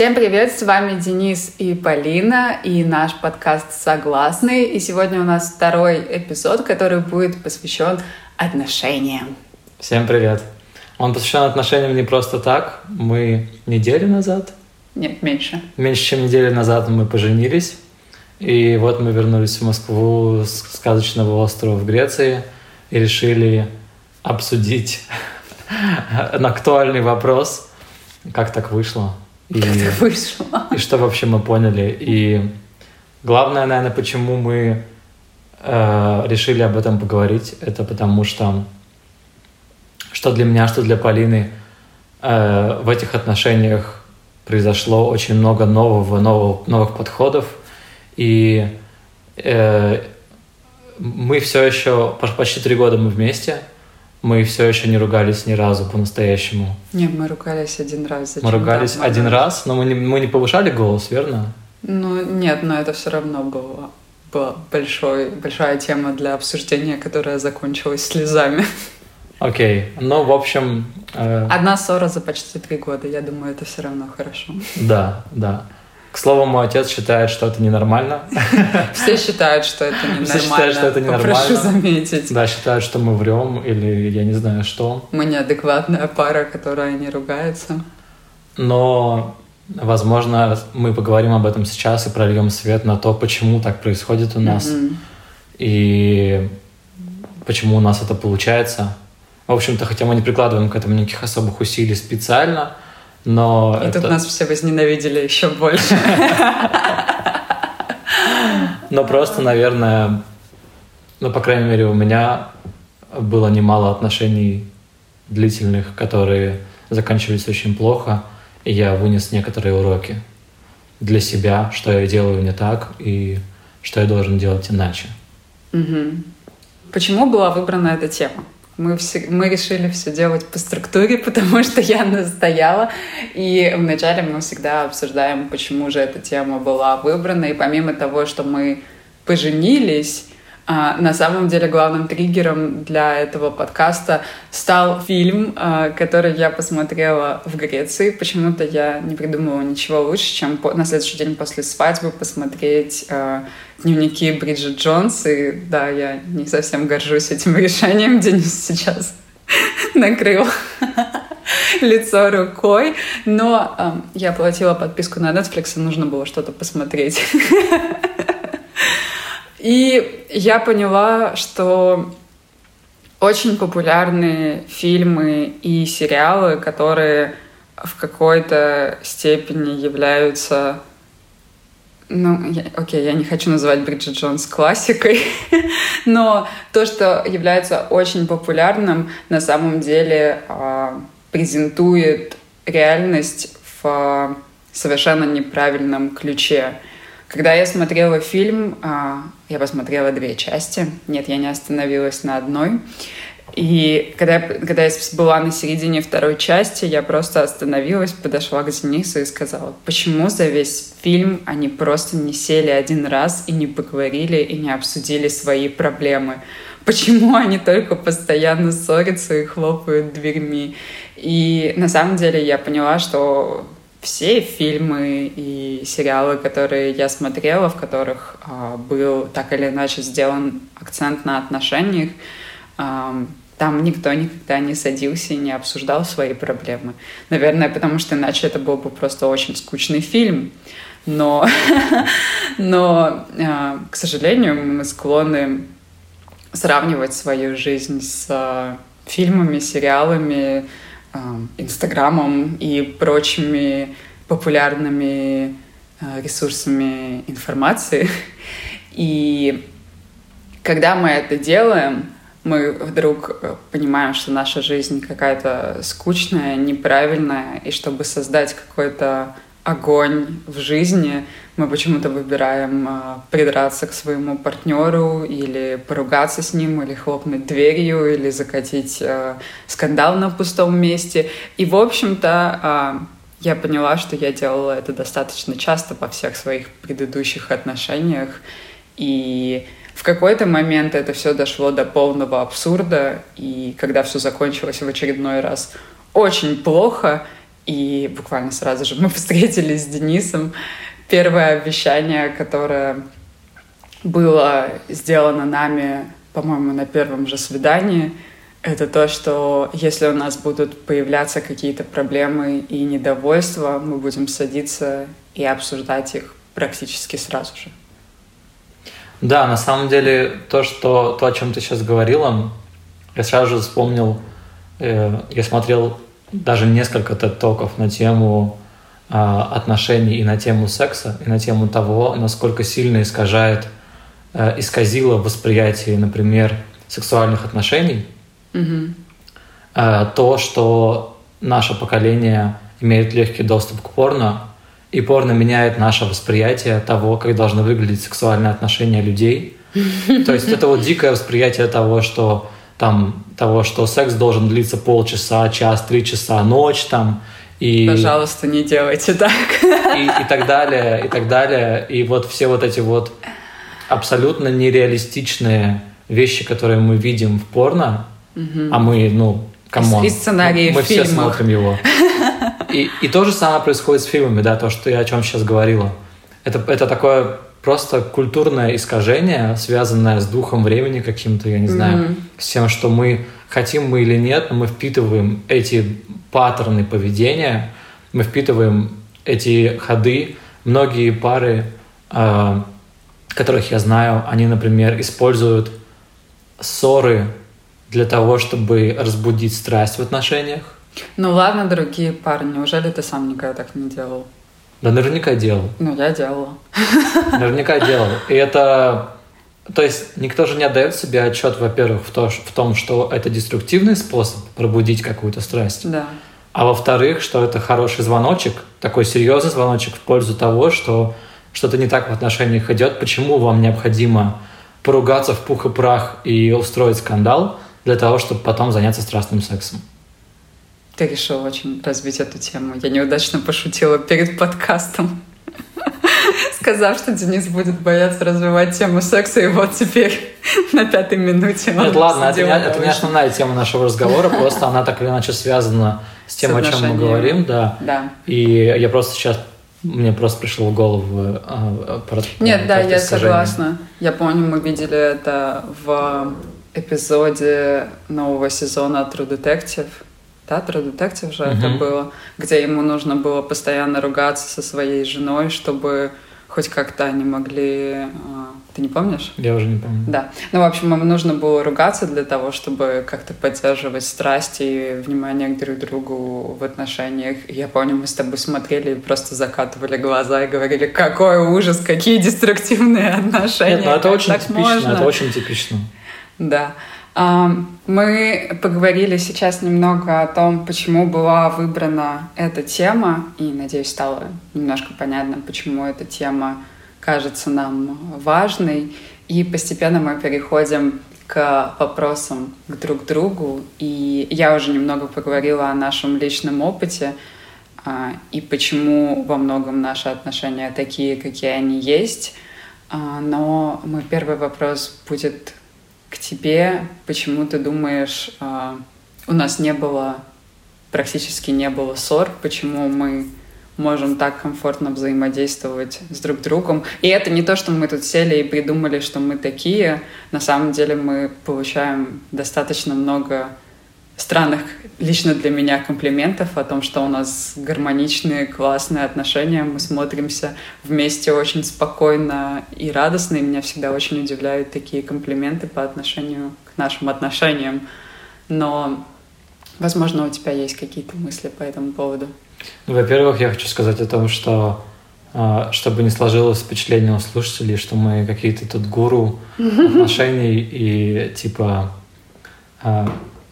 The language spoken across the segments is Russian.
Всем привет, с вами Денис и Полина и наш подкаст «Согласны». И сегодня у нас второй эпизод, который будет посвящен отношениям. Всем привет. Он посвящен отношениям не просто так. Мы неделю назад? Нет, меньше. Меньше, чем неделю назад мы поженились. И вот мы вернулись в Москву с сказочного острова в Греции и решили обсудить актуальный вопрос, как так вышло. И, как так вышло. И что вообще мы поняли. И главное, наверное, почему мы э, решили об этом поговорить, это потому что что для меня, что для Полины э, в этих отношениях произошло очень много нового, нового новых подходов. И э, мы все еще, почти три года мы вместе, мы все еще не ругались ни разу по-настоящему. Нет, мы ругались один раз. Зачем мы ругались там, один раз, но мы не, мы не повышали голос, верно? Ну, нет, но это все равно было, была большой, большая тема для обсуждения, которая закончилась слезами. Окей, okay. ну, в общем... Э... Одна ссора за почти три года, я думаю, это все равно хорошо. Да, да. К слову, мой отец считает, что это ненормально. Все считают, что это ненормально. Все считают, что это ненормально. Прошу заметить. Да, считают, что мы врем или я не знаю что. Мы неадекватная пара, которая не ругается. Но, возможно, мы поговорим об этом сейчас и прольем свет на то, почему так происходит у нас. Mm-hmm. И почему у нас это получается. В общем-то, хотя мы не прикладываем к этому никаких особых усилий специально – но И это... тут нас все возненавидели еще больше. Но просто, наверное, ну, по крайней мере, у меня было немало отношений длительных, которые заканчивались очень плохо, и я вынес некоторые уроки для себя, что я делаю не так и что я должен делать иначе. Угу. Почему была выбрана эта тема? Мы, все, мы решили все делать по структуре, потому что я настояла. И вначале мы всегда обсуждаем, почему же эта тема была выбрана. И помимо того, что мы поженились, а, на самом деле главным триггером для этого подкаста стал фильм, а, который я посмотрела в Греции. Почему-то я не придумала ничего лучше, чем на следующий день после свадьбы посмотреть а, дневники Бриджит Джонс. И да, я не совсем горжусь этим решением. Денис сейчас накрыл лицо рукой. Но э, я платила подписку на Netflix, и нужно было что-то посмотреть. И я поняла, что очень популярные фильмы и сериалы, которые в какой-то степени являются ну, я, окей, я не хочу называть Бриджит Джонс классикой, но то, что является очень популярным, на самом деле э, презентует реальность в совершенно неправильном ключе. Когда я смотрела фильм, а, я посмотрела две части. Нет, я не остановилась на одной. И когда, когда я была на середине второй части, я просто остановилась, подошла к Денису и сказала, почему за весь фильм они просто не сели один раз и не поговорили, и не обсудили свои проблемы? Почему они только постоянно ссорятся и хлопают дверьми? И на самом деле я поняла, что все фильмы и сериалы, которые я смотрела, в которых э, был так или иначе сделан акцент на отношениях, э, там никто никогда не садился и не обсуждал свои проблемы. Наверное, потому что иначе это был бы просто очень скучный фильм. Но, но э, к сожалению, мы склонны сравнивать свою жизнь с фильмами, сериалами, Инстаграмом и прочими популярными э, ресурсами информации. И когда мы это делаем, мы вдруг э, понимаем, что наша жизнь какая-то скучная, неправильная, и чтобы создать какой-то огонь в жизни, мы почему-то выбираем э, придраться к своему партнеру или поругаться с ним, или хлопнуть дверью, или закатить э, скандал на пустом месте. И, в общем-то, э, я поняла, что я делала это достаточно часто во всех своих предыдущих отношениях. И в какой-то момент это все дошло до полного абсурда. И когда все закончилось в очередной раз очень плохо, И буквально сразу же мы встретились с Денисом. Первое обещание, которое было сделано нами, по-моему, на первом же свидании, это то, что если у нас будут появляться какие-то проблемы и недовольства, мы будем садиться и обсуждать их практически сразу же. Да, на самом деле то, что то, о чем ты сейчас говорила, я сразу же вспомнил, э, я смотрел даже несколько ток на тему э, отношений и на тему секса, и на тему того, насколько сильно искажает, э, исказило восприятие, например, сексуальных отношений, угу. э, то, что наше поколение имеет легкий доступ к порно, и порно меняет наше восприятие того, как должны выглядеть сексуальные отношения людей. То есть это вот дикое восприятие того, что там того, что секс должен длиться полчаса, час, три часа, ночь там. И, Пожалуйста, не делайте так. И, и так далее, и так далее. И вот все вот эти вот абсолютно нереалистичные вещи, которые мы видим в порно, угу. а мы, ну, come on. Мы, мы все смотрим его. И, и то же самое происходит с фильмами, да, то, что я о чем сейчас говорила. Это, это такое просто культурное искажение, связанное с духом времени каким-то, я не знаю, mm-hmm. с тем, что мы хотим мы или нет, но мы впитываем эти паттерны поведения, мы впитываем эти ходы. Многие пары, э, которых я знаю, они, например, используют ссоры для того, чтобы разбудить страсть в отношениях. Ну ладно, дорогие парни, неужели ты сам никогда так не делал? Да наверняка делал. Ну, я делала. Наверняка делал. И это... То есть никто же не отдает себе отчет, во-первых, в, то, в том, что это деструктивный способ пробудить какую-то страсть. Да. А во-вторых, что это хороший звоночек, такой серьезный звоночек в пользу того, что что-то не так в отношениях идет, почему вам необходимо поругаться в пух и прах и устроить скандал для того, чтобы потом заняться страстным сексом. Ты решил очень развить эту тему. Я неудачно пошутила перед подкастом, сказав, что Денис будет бояться развивать тему секса, и вот теперь на пятой минуте Нет, ладно, это не, это не основная тема нашего разговора, просто она так или иначе связана с тем, о чем мы говорим, да. Да. И я просто сейчас мне просто пришло в голову а, про Нет, да, я согласна. Я помню, мы видели это в эпизоде нового сезона True Detective True Detective же uh-huh. это было, где ему нужно было постоянно ругаться со своей женой, чтобы хоть как-то они могли... А, ты не помнишь? Я уже не помню. Да. Ну, в общем, им нужно было ругаться для того, чтобы как-то поддерживать страсть и внимание к друг другу в отношениях. И я помню, мы с тобой смотрели и просто закатывали глаза и говорили, какой ужас, какие деструктивные отношения. Нет, ну это очень типично, можно? это очень типично. Да. Мы поговорили сейчас немного о том, почему была выбрана эта тема, и, надеюсь, стало немножко понятно, почему эта тема кажется нам важной. И постепенно мы переходим к вопросам к друг другу. И я уже немного поговорила о нашем личном опыте а, и почему во многом наши отношения такие, какие они есть. А, но мой первый вопрос будет к тебе, почему ты думаешь, э, у нас не было, практически не было ссор, почему мы можем так комфортно взаимодействовать с друг другом. И это не то, что мы тут сели и придумали, что мы такие. На самом деле мы получаем достаточно много странных лично для меня комплиментов о том, что у нас гармоничные, классные отношения, мы смотримся вместе очень спокойно и радостно, и меня всегда очень удивляют такие комплименты по отношению к нашим отношениям. Но, возможно, у тебя есть какие-то мысли по этому поводу. Ну, во-первых, я хочу сказать о том, что а, чтобы не сложилось впечатление у слушателей, что мы какие-то тут гуру отношений и типа а,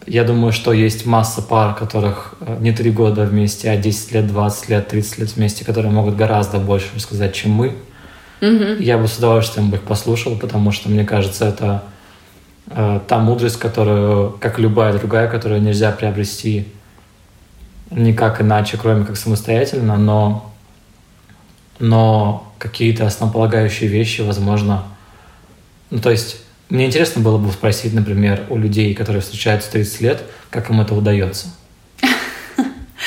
я думаю, что есть масса пар, которых э, не три года вместе, а 10 лет, 20 лет, 30 лет вместе, которые могут гораздо больше рассказать, чем мы. Mm-hmm. Я бы с удовольствием бы их послушал, потому что, мне кажется, это э, та мудрость, которую, как любая другая, которую нельзя приобрести никак иначе, кроме как самостоятельно, но, но какие-то основополагающие вещи, возможно, ну, то есть мне интересно было бы спросить, например, у людей, которые встречаются 30 лет, как им это удается.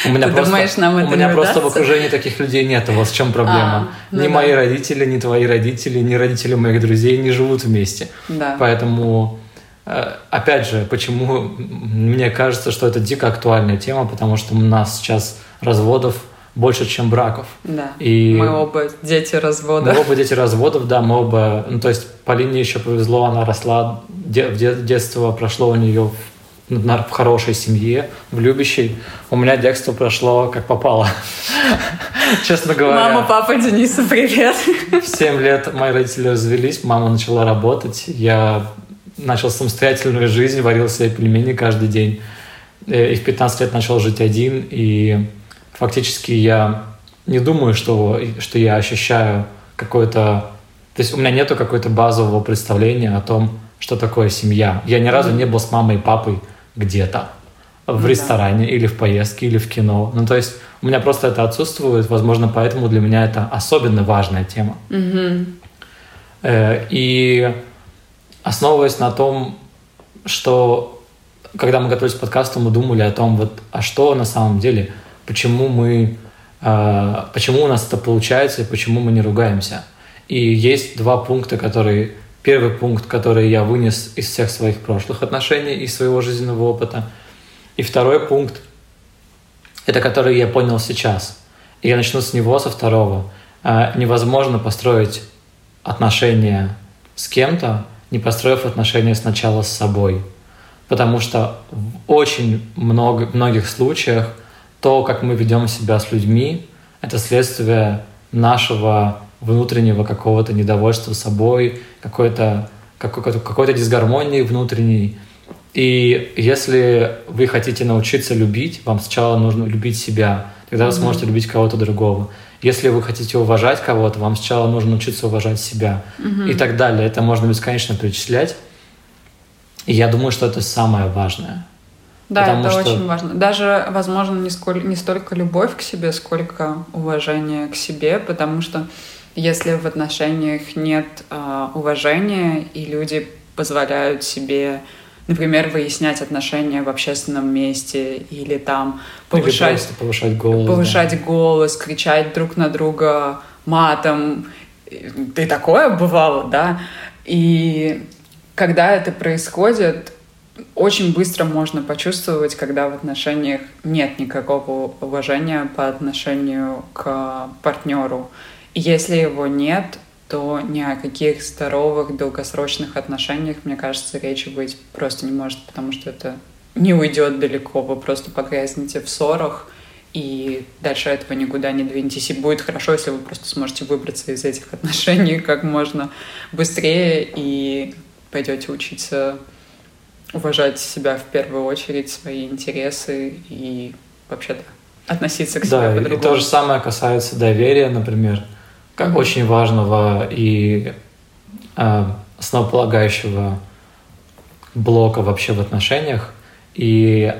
У меня Ты просто, думаешь, нам у это меня не просто в окружении таких людей нет. Вот в чем проблема. А, ну ни да. мои родители, ни твои родители, ни родители моих друзей не живут вместе. Да. Поэтому, э, опять же, почему мне кажется, что это дико актуальная тема, потому что у нас сейчас разводов больше, чем браков. Да. И Мы оба дети развода. мы оба дети разводов, да, мы оба... Ну, то есть Полине еще повезло, она росла, де- детство прошло у нее в, на- в хорошей семье, в любящей. У меня детство прошло как попало. Честно говоря. Мама, папа, Дениса, привет. В 7 лет мои родители развелись, мама начала работать, я начал самостоятельную жизнь, варил себе пельмени каждый день. Э, И в 15 лет начал жить один, и фактически я не думаю, что, что я ощущаю какое-то... То есть у меня нету какой-то базового представления о том, что такое семья. Я ни разу не был с мамой и папой где-то в Ну да. ресторане или в поездке или в кино. Ну, то есть у меня просто это отсутствует, возможно, поэтому для меня это особенно важная тема. Э, И основываясь на том, что когда мы готовились к подкасту, мы думали о том, вот, а что на самом деле, почему мы, э, почему у нас это получается и почему мы не ругаемся. И есть два пункта, которые, первый пункт, который я вынес из всех своих прошлых отношений и своего жизненного опыта, и второй пункт, это который я понял сейчас. И я начну с него, со второго. Э, Невозможно построить отношения с кем-то, не построив отношения сначала с собой. Потому что в очень много, многих случаях то, как мы ведем себя с людьми, это следствие нашего внутреннего какого-то недовольства собой, какой-то какой-то, какой-то дисгармонии внутренней. И если вы хотите научиться любить, вам сначала нужно любить себя, тогда вы сможете любить кого-то другого. Если вы хотите уважать кого-то, вам сначала нужно научиться уважать себя Мгм. и так далее. Это можно бесконечно перечислять. И я думаю, что это самое важное. Да, Потому это что- очень важно. Даже, возможно, не, сколь- не столько любовь к себе, сколько уважение к себе, потому что если в отношениях нет а, уважения, и люди позволяют себе, например, выяснять отношения в общественном месте или там Или повышать просто повышать голос. да. повышать голос, кричать друг на друга матом. И такое бывало, да. И когда это происходит, очень быстро можно почувствовать, когда в отношениях нет никакого уважения по отношению к партнеру. И если его нет, то ни о каких здоровых долгосрочных отношениях, мне кажется, речи быть просто не может, потому что это не уйдет далеко, вы просто погрязнете в ссорах, и дальше этого никуда не двинетесь. И будет хорошо, если вы просто сможете выбраться из этих отношений как можно быстрее и пойдете учиться уважать себя в первую очередь, свои интересы и вообще да, относиться к себе Да, и по-другому. то же самое касается доверия, например, как Мгм. очень важного и э, основополагающего блока вообще в отношениях. И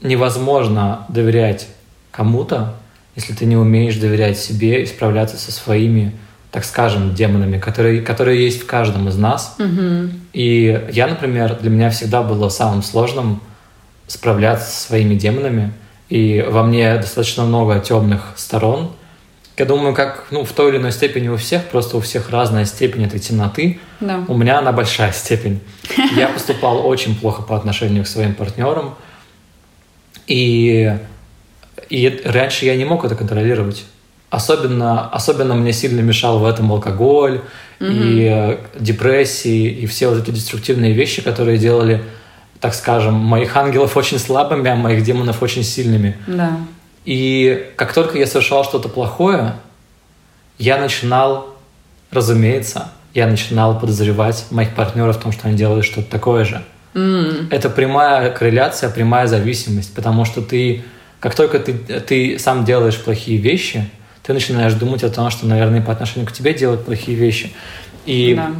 невозможно доверять кому-то, если ты не умеешь доверять себе и справляться со своими, так скажем, демонами, которые, которые есть в каждом из нас. Мгм. И я, например, для меня всегда было самым сложным справляться со своими демонами. И во мне достаточно много темных сторон. Я думаю, как ну, в той или иной степени у всех, просто у всех разная степень этой темноты. Да. У меня она большая степень. Я поступал очень плохо по отношению к своим партнерам. И, и раньше я не мог это контролировать. Особенно, особенно мне сильно мешал в этом алкоголь и э, депрессии, и все вот эти деструктивные вещи, которые делали, так скажем, моих ангелов очень слабыми, а моих демонов очень сильными. Да. И как только я совершал что-то плохое, я начинал, разумеется, я начинал подозревать моих партнеров в том, что они делают что-то такое же. М. Это прямая корреляция, прямая зависимость, потому что ты, как только ты, ты сам делаешь плохие вещи, ты начинаешь думать о том, что, наверное, по отношению к тебе делают плохие вещи. И, Да.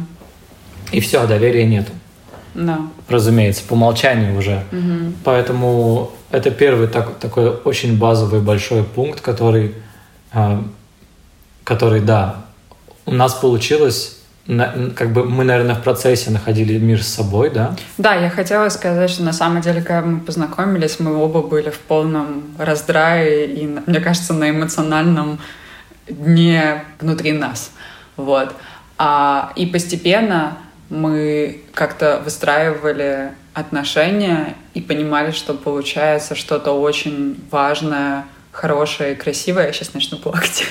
и все, доверия нету, Да. разумеется, по умолчанию уже. Мгм. Поэтому это первый так- такой очень базовый большой пункт, который, а, который, да, у нас получилось на, как бы мы, наверное, в процессе находили мир с собой, да? Да, я хотела сказать, что на самом деле, когда мы познакомились, мы оба были в полном раздрае и, мне кажется, на эмоциональном дне внутри нас. Вот. А, и постепенно мы как-то выстраивали отношения и понимали, что получается что-то очень важное, хорошее красивое. Я сейчас начну плакать.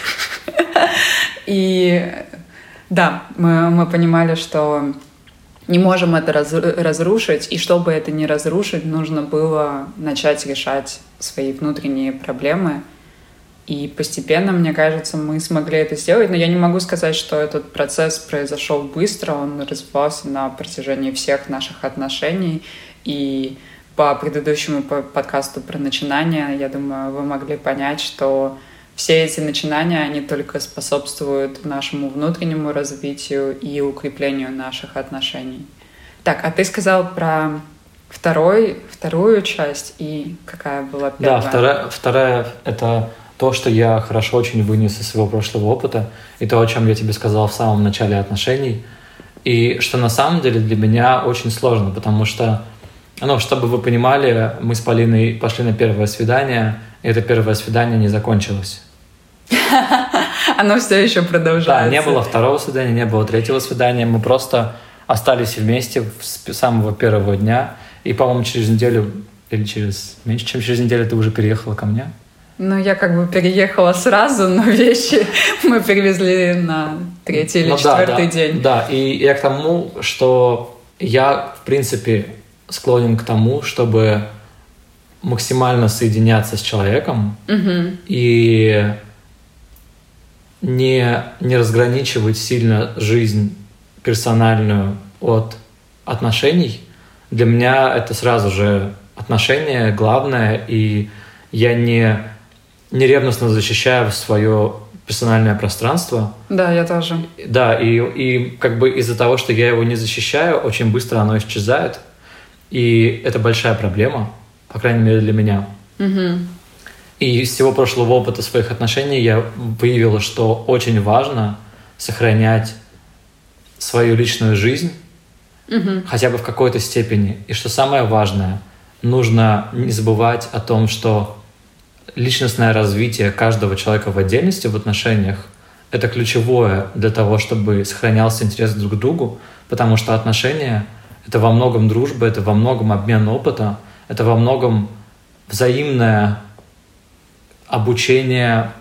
И да, мы, мы понимали, что не можем это раз, разрушить, и чтобы это не разрушить, нужно было начать решать свои внутренние проблемы. И постепенно, мне кажется, мы смогли это сделать, но я не могу сказать, что этот процесс произошел быстро, он развивался на протяжении всех наших отношений. И по предыдущему подкасту про начинания, я думаю, вы могли понять, что все эти начинания, они только способствуют нашему внутреннему развитию и укреплению наших отношений. Так, а ты сказал про второй, вторую часть, и какая была первая? Да, вторая, вторая — это то, что я хорошо очень вынес из своего прошлого опыта, и то, о чем я тебе сказал в самом начале отношений, и что на самом деле для меня очень сложно, потому что, ну, чтобы вы понимали, мы с Полиной пошли на первое свидание, и это первое свидание не закончилось. Оно все еще продолжается. Да, не было второго свидания, не было третьего свидания. Мы просто остались вместе с самого первого дня. И, по-моему, через неделю или через меньше, чем через неделю ты уже переехала ко мне. Ну, я как бы переехала сразу, но вещи мы перевезли на третий или ну, четвертый да, день. Да, и я к тому, что я, в принципе, склонен к тому, чтобы максимально соединяться с человеком угу. и не, не разграничивать сильно жизнь персональную от отношений. Для меня это сразу же отношения главное, и я не, не ревностно защищаю свое персональное пространство. Да, я тоже. Да, и, и как бы из-за того, что я его не защищаю, очень быстро оно исчезает. И это большая проблема, по крайней мере для меня. Угу. И из всего прошлого опыта своих отношений я выявила, что очень важно сохранять свою личную жизнь, угу. хотя бы в какой-то степени. И что самое важное, нужно не забывать о том, что личностное развитие каждого человека в отдельности в отношениях — это ключевое для того, чтобы сохранялся интерес друг к другу, потому что отношения — это во многом дружба, это во многом обмен опыта, это во многом взаимное обучение,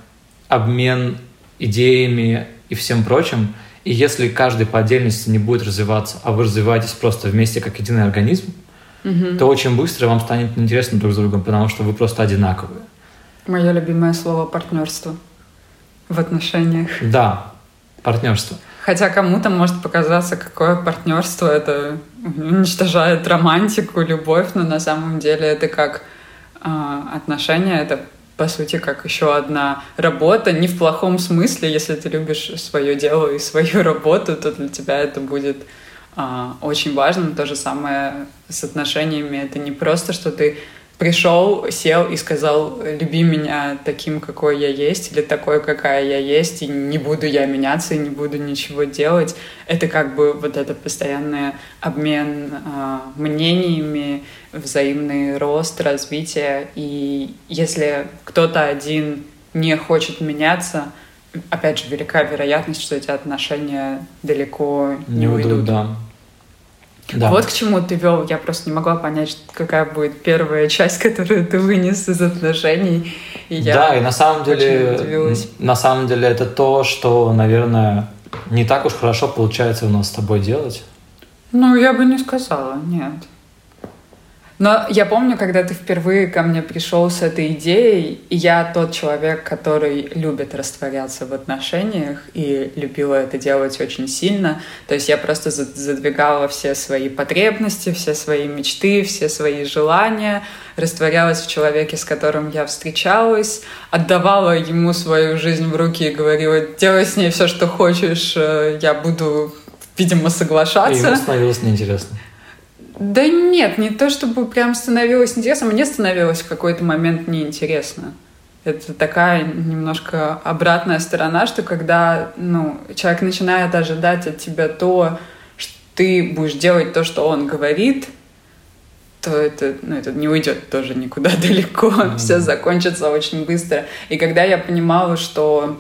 обмен идеями и всем прочим. И если каждый по отдельности не будет развиваться, а вы развиваетесь просто вместе как единый организм, угу. то очень быстро вам станет интересно друг с другом, потому что вы просто одинаковые. Мое любимое слово партнерство в отношениях. Да, партнерство. Хотя кому-то может показаться, какое партнерство это уничтожает романтику, любовь, но на самом деле это как э, отношения, это по сути, как еще одна работа, не в плохом смысле, если ты любишь свое дело и свою работу, то для тебя это будет а, очень важно. То же самое с отношениями. Это не просто, что ты пришел, сел и сказал, люби меня таким, какой я есть, или такой, какая я есть, и не буду я меняться, и не буду ничего делать. Это как бы вот это постоянный обмен э, мнениями, взаимный рост, развитие. И если кто-то один не хочет меняться, опять же, велика вероятность, что эти отношения далеко не, не уйдут. уйдут. Да. Да. Вот к чему ты вел. Я просто не могла понять, какая будет первая часть, которую ты вынес из отношений. И я да, и на самом деле, на самом деле это то, что, наверное, не так уж хорошо получается у нас с тобой делать. Ну, я бы не сказала, нет. Но я помню, когда ты впервые ко мне пришел с этой идеей, и я тот человек, который любит растворяться в отношениях и любила это делать очень сильно. То есть я просто задвигала все свои потребности, все свои мечты, все свои желания, растворялась в человеке, с которым я встречалась, отдавала ему свою жизнь в руки и говорила, делай с ней все, что хочешь, э, я буду, видимо, соглашаться. И ему становилось неинтересно. Да нет, не то чтобы прям становилось интересно, мне становилось в какой-то момент неинтересно. Это такая немножко обратная сторона, что когда ну, человек начинает ожидать от тебя то, что ты будешь делать то, что он говорит, то это, ну, это не уйдет тоже никуда далеко. Mm-hmm. Все закончится очень быстро. И когда я понимала, что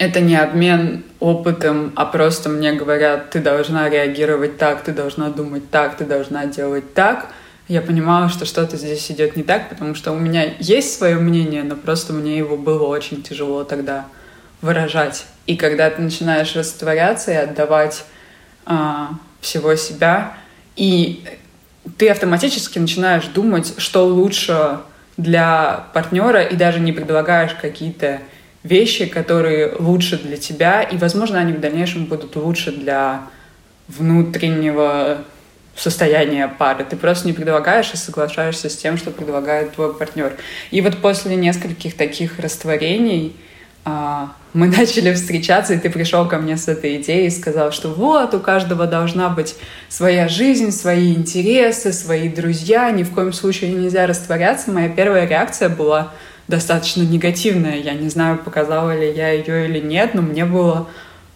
это не обмен опытом, а просто мне говорят, ты должна реагировать так, ты должна думать так, ты должна делать так, я понимала, что что-то здесь идет не так, потому что у меня есть свое мнение, но просто мне его было очень тяжело тогда выражать. И когда ты начинаешь растворяться и отдавать а, всего себя, и ты автоматически начинаешь думать, что лучше для партнера, и даже не предлагаешь какие-то вещи, которые лучше для тебя, и, возможно, они в дальнейшем будут лучше для внутреннего состояние пары. Ты просто не предлагаешь и соглашаешься с тем, что предлагает твой партнер. И вот после нескольких таких растворений а, мы начали встречаться, и ты пришел ко мне с этой идеей и сказал, что вот, у каждого должна быть своя жизнь, свои интересы, свои друзья, ни в коем случае нельзя растворяться. Моя первая реакция была достаточно негативная. Я не знаю, показала ли я ее или нет, но мне было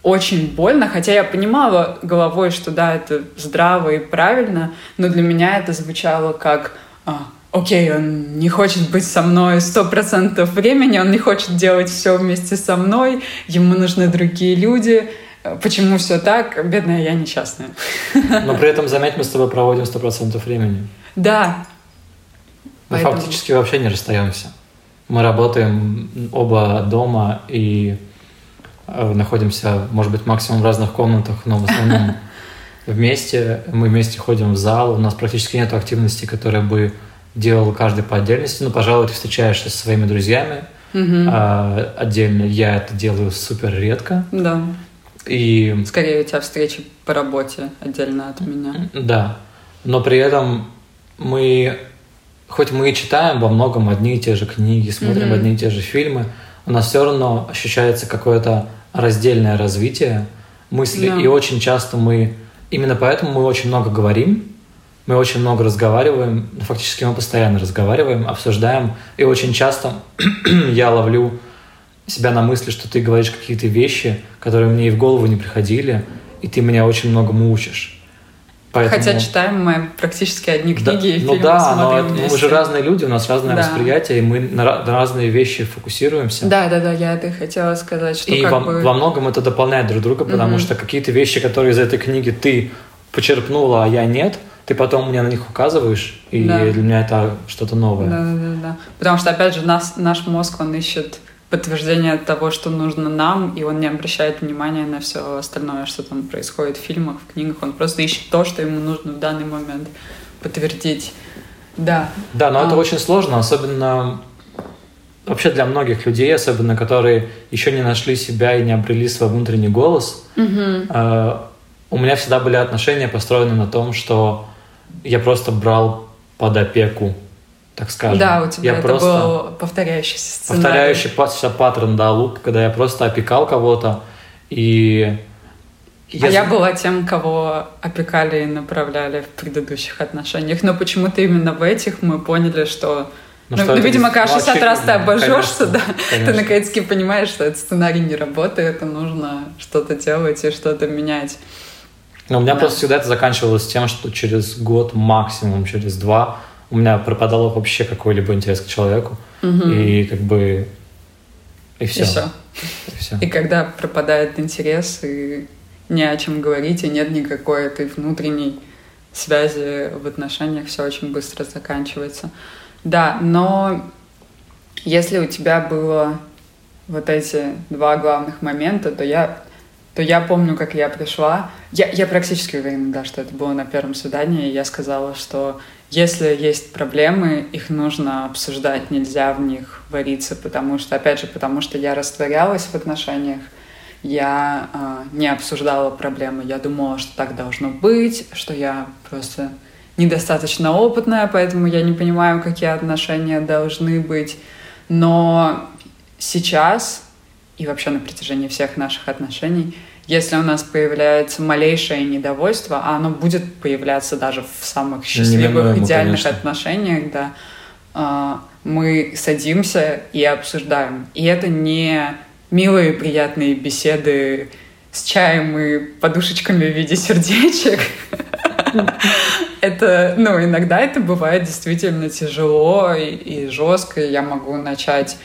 очень больно, хотя я понимала головой, что да, это здраво и правильно, но для меня это звучало как а, окей, он не хочет быть со мной сто процентов времени, он не хочет делать все вместе со мной, ему нужны другие люди. Почему все так? Бедная я несчастная. Но при этом, заметь, мы с тобой проводим сто процентов времени. Да. Мы Поэтому... фактически вообще не расстаемся. Мы работаем оба дома и Э, находимся, может быть, максимум в разных комнатах, но в основном вместе. Мы вместе ходим в зал. У нас практически нет активности, которая бы делал каждый по отдельности. Ну, пожалуй, ты встречаешься со своими друзьями угу. а, отдельно. Я это делаю супер редко. Да. И... Скорее у тебя встречи по работе отдельно от меня. Да. Но при этом мы, хоть мы и читаем во многом одни и те же книги, смотрим угу. одни и те же фильмы, у нас все равно ощущается какое-то раздельное развитие мысли, да. и очень часто мы, именно поэтому мы очень много говорим, мы очень много разговариваем, фактически мы постоянно разговариваем, обсуждаем, и очень часто я ловлю себя на мысли, что ты говоришь какие-то вещи, которые мне и в голову не приходили, и ты меня очень многому учишь. Поэтому... Хотя читаем мы практически одни книги да, и ну да, но вместе. мы же разные люди, у нас разное да. восприятие, и мы на, на разные вещи фокусируемся. Да, да, да, я это хотела сказать, что И как во, бы... во многом это дополняет друг друга, потому mm-hmm. что какие-то вещи, которые из этой книги ты почерпнула, а я нет, ты потом мне на них указываешь, и да. для меня это что-то новое. Да, да, да. Потому что, опять же, нас, наш мозг, он ищет подтверждение того, что нужно нам, и он не обращает внимания на все остальное, что там происходит в фильмах, в книгах. Он просто ищет то, что ему нужно в данный момент подтвердить. Да. Да, но а... это очень сложно, особенно вообще для многих людей, особенно которые еще не нашли себя и не обрели свой внутренний голос. Угу. Э, у меня всегда были отношения построены на том, что я просто брал под опеку так скажем. Да, у тебя я это просто был повторяющийся сценарий. Повторяющийся паттерн, да, лук, когда я просто опекал кого-то, и... Я... А я была тем, кого опекали и направляли в предыдущих отношениях. Но почему-то именно в этих мы поняли, что ну, ну, что ну видимо, когда 60 раз ты обожжешься, да, конечно. ты наконец-таки понимаешь, что этот сценарий не работает, и нужно что-то делать и что-то менять. Но у меня да. просто всегда это заканчивалось тем, что через год, максимум через два, у меня пропадал вообще какой-либо интерес к человеку. Угу. И как бы... И все. И все. И, все. и когда пропадает интерес, и не о чем говорить, и нет никакой этой внутренней связи в отношениях, все очень быстро заканчивается. Да, но если у тебя было вот эти два главных момента, то я, то я помню, как я пришла. Я, я практически уверена, да, что это было на первом свидании, и я сказала, что если есть проблемы, их нужно обсуждать, нельзя в них вариться, потому что, опять же, потому что я растворялась в отношениях, я э, не обсуждала проблемы, я думала, что так должно быть, что я просто недостаточно опытная, поэтому я не понимаю, какие отношения должны быть. Но сейчас и вообще на протяжении всех наших отношений если у нас появляется малейшее недовольство, а оно будет появляться даже в самых счастливых, Немного, идеальных конечно. отношениях, да, а, мы садимся и обсуждаем. И это не милые приятные беседы с чаем и подушечками в виде сердечек. Это, ну, иногда это бывает действительно тяжело и, жестко. Я могу начать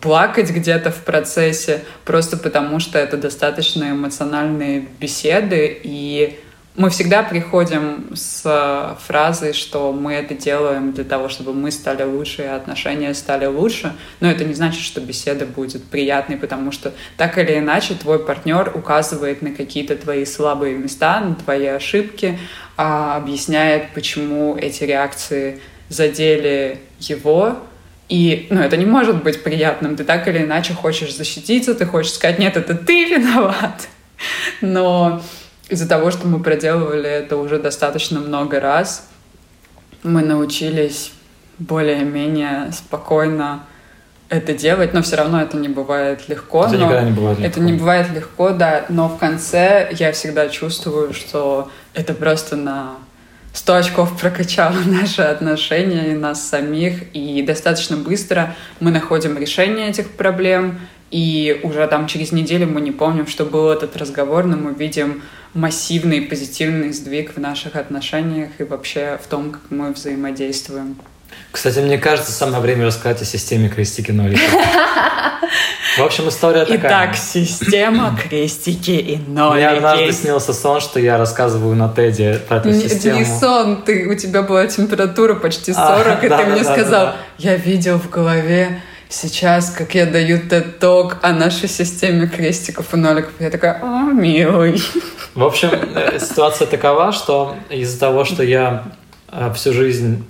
плакать где-то в процессе, просто потому что это достаточно эмоциональные беседы, и мы всегда приходим с э, фразой, что мы это делаем для того, чтобы мы стали лучше и отношения стали лучше, но это не значит, что беседа будет приятной, потому что так или иначе твой партнер указывает на какие-то твои слабые места, на твои ошибки, а объясняет, почему эти реакции задели его, и ну, это не может быть приятным. Ты так или иначе хочешь защититься, ты хочешь сказать, нет, это ты виноват. Но из-за того, что мы проделывали это уже достаточно много раз, мы научились более-менее спокойно это делать, но все равно это не бывает легко. Это никогда не бывает легко. Это не бывает легко, да, но в конце я всегда чувствую, что это просто на 100 очков прокачало наши отношения и нас самих, и достаточно быстро мы находим решение этих проблем, и уже там через неделю мы не помним, что был этот разговор, но мы видим массивный позитивный сдвиг в наших отношениях и вообще в том, как мы взаимодействуем. Кстати, мне кажется, самое время рассказать о системе крестики нолики. В общем, история такая. Итак, система крестики и нолики. Мне однажды снился сон, что я рассказываю на Теде про эту систему. Не сон, ты, у тебя была температура почти 40, а, и да, ты да, мне да, сказал, я видел в голове сейчас, как я даю тет-ток о нашей системе крестиков и ноликов. Я такая, о, милый. В общем, э, ситуация такова, что из-за того, что я э, всю жизнь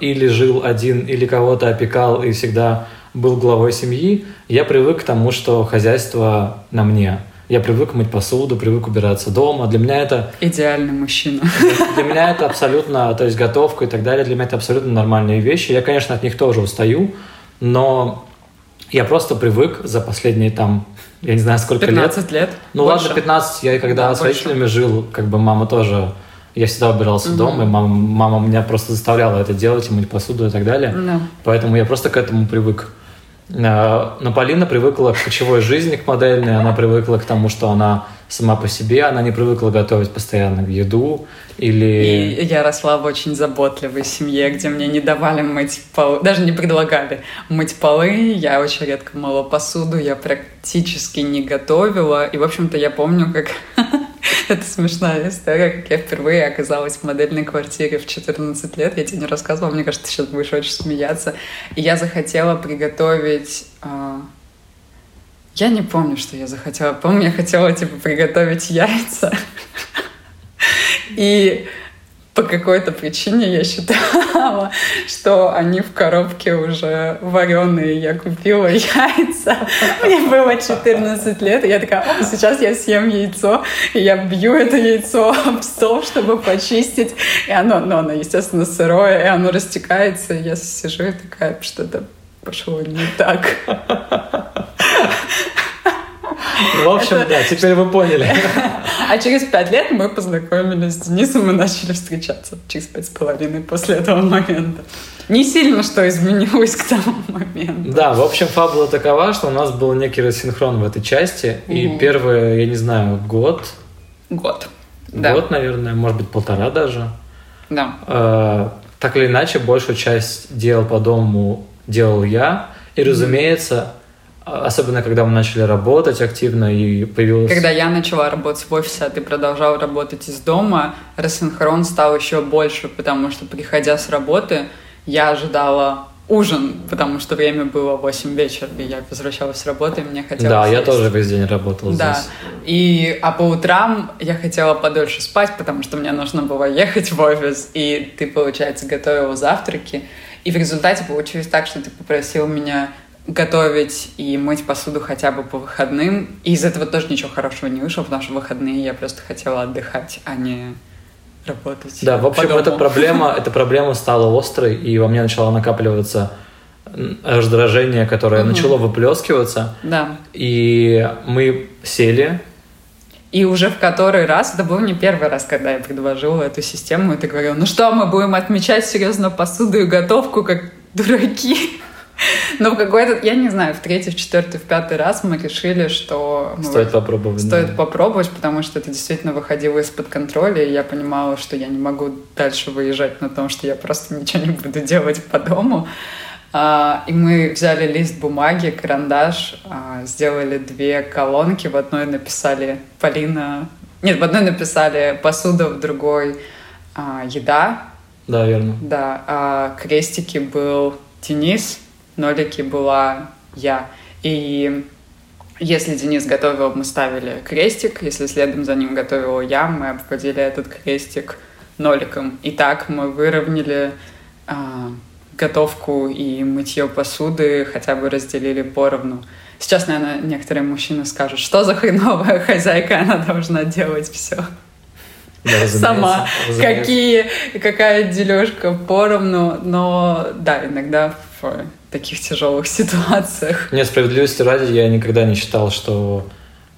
или жил один, или кого-то опекал и всегда был главой семьи, я привык к тому, что хозяйство на мне. Я привык мыть посуду, привык убираться дома. Для меня это... Идеальный мужчина. Для меня это абсолютно, то есть готовка и так далее, для меня это абсолютно нормальные вещи. Я, конечно, от них тоже устаю, но я просто привык за последние там, я не знаю, сколько 15 лет. 15 лет? Ну больше? ладно, 15. Я когда да, с больше. родителями жил, как бы мама тоже... Я всегда убирался угу. дома, и мама, мама меня просто заставляла это делать, и мыть посуду и так далее. Да. Поэтому я просто к этому привык. А, но Полина привыкла к кочевой жизни, к модельной, она привыкла к тому, что она сама по себе, она не привыкла готовить постоянно еду или... И я росла в очень заботливой семье, где мне не давали мыть полы, даже не предлагали мыть полы, я очень редко мыла посуду, я практически не готовила, и, в общем-то, я помню, как... Это смешная история, как я впервые оказалась в модельной квартире в 14 лет. Я тебе не рассказывала, мне кажется, ты сейчас будешь очень смеяться. И я захотела приготовить а, я не помню, что я захотела. Помню, я хотела, типа, приготовить яйца. И по какой-то причине я считала, что они в коробке уже вареные. Я купила яйца. Мне было 14 лет, и я такая, сейчас я съем яйцо, и я бью это яйцо об стол, чтобы почистить. И оно, ну, оно, естественно, сырое, и оно растекается, и я сижу и такая, что-то пошло не так. В общем, да, теперь вы поняли. А через пять лет мы познакомились с Денисом и начали встречаться. Через пять с половиной после этого момента. Не сильно что изменилось к тому моменту. Да, в общем, фабула такова, что у нас был некий рассинхрон в этой части. И первый, я не знаю, год. Год. Год, наверное, может быть, полтора даже. Да. Э, так или иначе, большую часть дел по дому делал я. И, разумеется, Особенно, когда мы начали работать активно и появилось... Когда я начала работать в офисе, а ты продолжал работать из дома, рассинхрон стал еще больше, потому что, приходя с работы, я ожидала ужин, потому что время было 8 вечера, и я возвращалась с работы, и мне хотелось Да, есть. я тоже весь день работал да. здесь. И, а по утрам я хотела подольше спать, потому что мне нужно было ехать в офис, и ты, получается, готовила завтраки, и в результате получилось так, что ты попросил меня готовить и мыть посуду хотя бы по выходным. И из этого тоже ничего хорошего не вышло, потому что в выходные я просто хотела отдыхать, а не работать. Да, в общем, эта проблема, эта проблема стала острой, и во мне начала накапливаться раздражение, которое угу. начало выплескиваться. Да. И мы сели. И уже в который раз, это был не первый раз, когда я предложила эту систему, и ты говорил, ну что, мы будем отмечать серьезно посуду и готовку, как дураки. Но в какой-то, я не знаю, в третий, в четвертый, в пятый раз мы решили, что... Мы стоит попробовать. Стоит да. попробовать, потому что это действительно выходило из-под контроля, и я понимала, что я не могу дальше выезжать на том, что я просто ничего не буду делать по дому. А, и мы взяли лист бумаги, карандаш, а, сделали две колонки. В одной написали Полина... Нет, в одной написали посуда, в другой а, еда. Да, верно. Да. А крестики был Денис, нолики была я. И если Денис готовил, мы ставили крестик. Если следом за ним готовила я, мы обводили этот крестик ноликом. И так мы выровняли а, готовку и мытье посуды, хотя бы разделили поровну. Сейчас, наверное, некоторые мужчины скажут, что за хреновая хозяйка, она должна делать все. Да, сама. Разумеется. Какие, какая дележка поровну, но да, иногда в таких тяжелых ситуациях. Нет, справедливости ради, я никогда не считал, что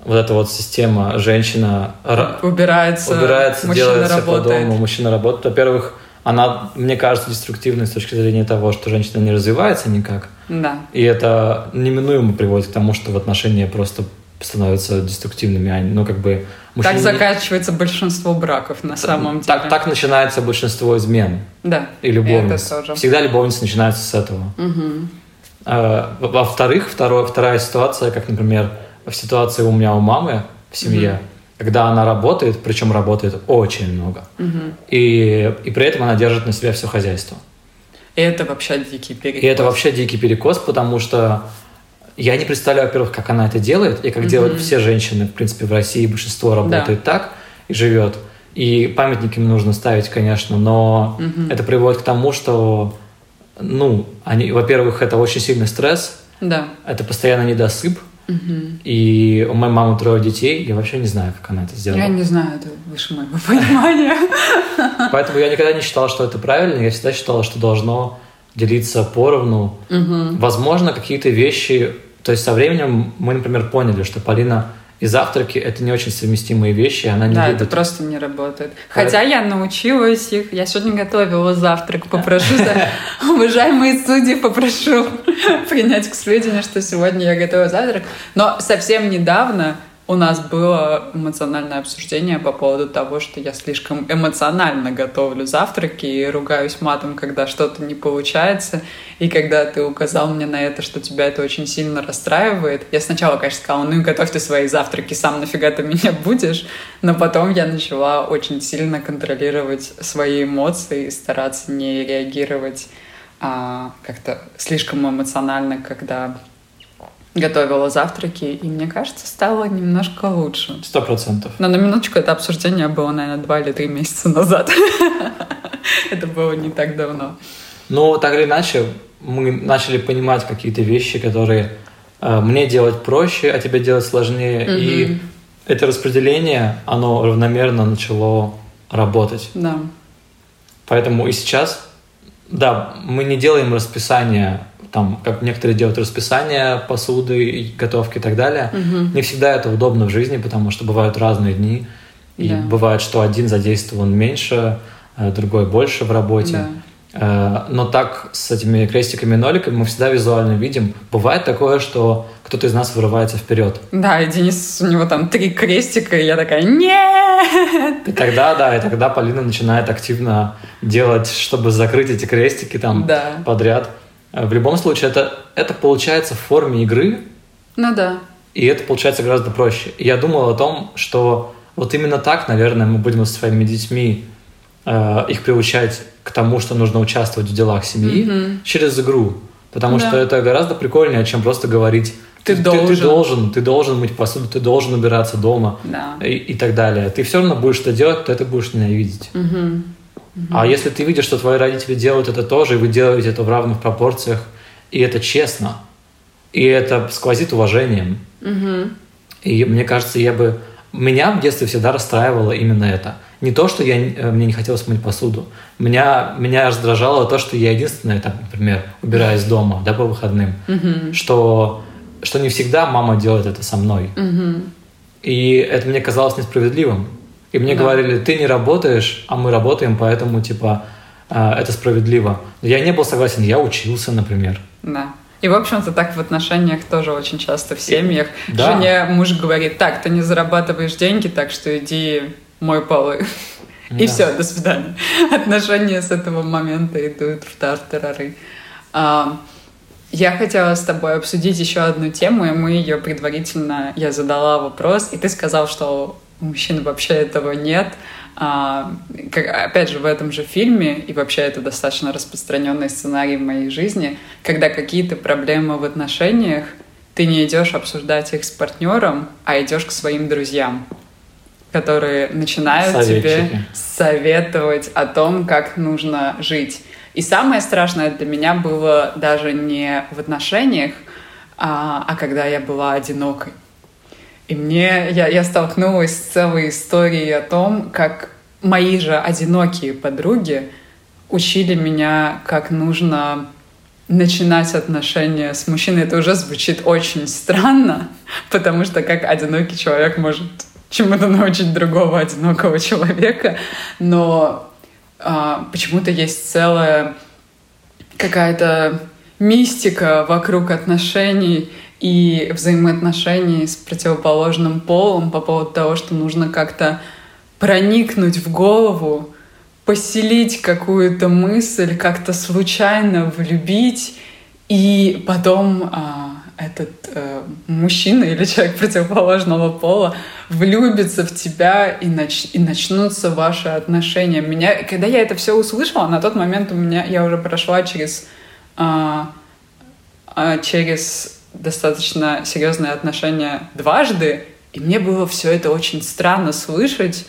вот эта вот система женщина убирается, убирается делает все по дому, мужчина работает. Во-первых, она, мне кажется, деструктивной с точки зрения того, что женщина не развивается никак. Да. И это неминуемо приводит к тому, что в отношения просто становятся деструктивными. А, ну, как бы... Мужчине... Так заканчивается большинство браков на самом деле. Так, так начинается большинство измен. Да. И любовниц. Это тоже. Всегда любовница начинается с этого. Угу. А, во-вторых, второе, вторая ситуация, как, например, в ситуации у меня у мамы в семье, угу. когда она работает, причем работает очень много, угу. и, и при этом она держит на себя все хозяйство. И это вообще дикий перекос. И это вообще дикий перекос, потому что я не представляю, во-первых, как она это делает, и как mm-hmm. делают все женщины, в принципе, в России большинство работает да. так и живет. И памятники им нужно ставить, конечно, но mm-hmm. это приводит к тому, что, ну, они, во-первых, это очень сильный стресс, да. это постоянно недосып, mm-hmm. и у моей мамы трое детей, я вообще не знаю, как она это сделала. Я не знаю, это выше моего понимания. Поэтому я никогда не считала, что это правильно, я всегда считала, что должно делиться поровну. Угу. Возможно, какие-то вещи... То есть со временем мы, например, поняли, что Полина и завтраки — это не очень совместимые вещи, она не Да, любит. это просто не работает. Хотя я научилась их. Я сегодня готовила завтрак. Попрошу, уважаемые судьи, попрошу принять к сведению, что сегодня я готовила завтрак. Но совсем недавно у нас было эмоциональное обсуждение по поводу того, что я слишком эмоционально готовлю завтраки и ругаюсь матом, когда что-то не получается. И когда ты указал мне на это, что тебя это очень сильно расстраивает, я сначала, конечно, сказала, ну и готовь ты свои завтраки, сам нафига ты меня будешь. Но потом я начала очень сильно контролировать свои эмоции и стараться не реагировать а, как-то слишком эмоционально, когда готовила завтраки, и мне кажется, стало немножко лучше. Сто процентов. Но на минуточку это обсуждение было, наверное, два или три месяца назад. Это было не так давно. Ну, так или иначе, мы начали понимать какие-то вещи, которые э, мне делать проще, а тебе делать сложнее. И это распределение, оно равномерно начало работать. Да. Поэтому и сейчас, да, мы не делаем расписание там, как некоторые делают расписание посуды, готовки и так далее. Угу. Не всегда это удобно в жизни, потому что бывают разные дни. И да. бывает, что один задействован меньше, э, другой больше в работе. Да. Э, но так с этими крестиками и ноликами мы всегда визуально видим. Бывает такое, что кто-то из нас вырывается вперед. Да, и Денис, у него там три крестика, и я такая, нет! И тогда, да, и тогда Полина начинает активно делать, чтобы закрыть эти крестики там да. подряд. Э, в любом случае, это, это получается в форме игры. Ну да. И это получается гораздо проще. И я думал о том, что вот именно так, наверное, мы будем со своими детьми э, их приучать к тому, что нужно участвовать в делах семьи mm-hmm. через игру. Потому да. что это гораздо прикольнее, чем просто говорить ты, ты, должен. Ты, ты должен, ты должен мыть посуду, ты должен убираться дома да. и, и так далее. Ты все равно будешь это делать, то это будешь ненавидеть. Угу. А если ты видишь, что твои родители делают это тоже, и вы делаете это в равных пропорциях, и это честно, и это сквозит уважением. Угу. И мне кажется, я бы... Меня в детстве всегда расстраивало именно это. Не то, что я, э, мне не хотелось мыть посуду. Меня, меня раздражало то, что я единственная, так, например, убираюсь дома, да, по выходным. Угу. Что, что не всегда мама делает это со мной. Угу. И это мне казалось несправедливым. И мне да. говорили, ты не работаешь, а мы работаем, поэтому, типа, э, это справедливо. Я не был согласен, я учился, например. Да. И, в общем-то, так в отношениях тоже очень часто в семьях. Да. Жене муж говорит, так, ты не зарабатываешь деньги, так что иди мой полы. И Да. все, до свидания. Отношения с этого момента идут в тартарары. А, Я хотела с тобой обсудить еще одну тему, и мы ее предварительно, я задала вопрос, и ты сказал, что у мужчин вообще этого нет. А, как- опять же, в этом же фильме, и вообще это достаточно распространенный сценарий в моей жизни, когда какие-то проблемы в отношениях, ты не идешь обсуждать их с партнером, а идешь к своим друзьям, которые начинают тебе Советчики. советовать о том, как нужно жить. И самое страшное для меня было даже не в отношениях, а, а когда я была одинокой. И мне я, я столкнулась с целой историей о том, как мои же одинокие подруги учили меня, как нужно начинать отношения с мужчиной. Это уже звучит очень странно, потому что как одинокий человек может чему-то научить другого одинокого человека, но а, почему-то есть целая какая-то мистика вокруг отношений и взаимоотношений с противоположным полом по поводу того, что нужно как-то проникнуть в голову, поселить какую-то мысль, как-то случайно влюбить, и потом а, этот э, мужчина или человек противоположного пола влюбится в тебя и, нач- и начнутся ваши отношения. Меня, когда я это все услышала, на тот момент у меня я уже прошла через а, а, через достаточно серьезные отношения дважды, и мне было все это очень странно слышать,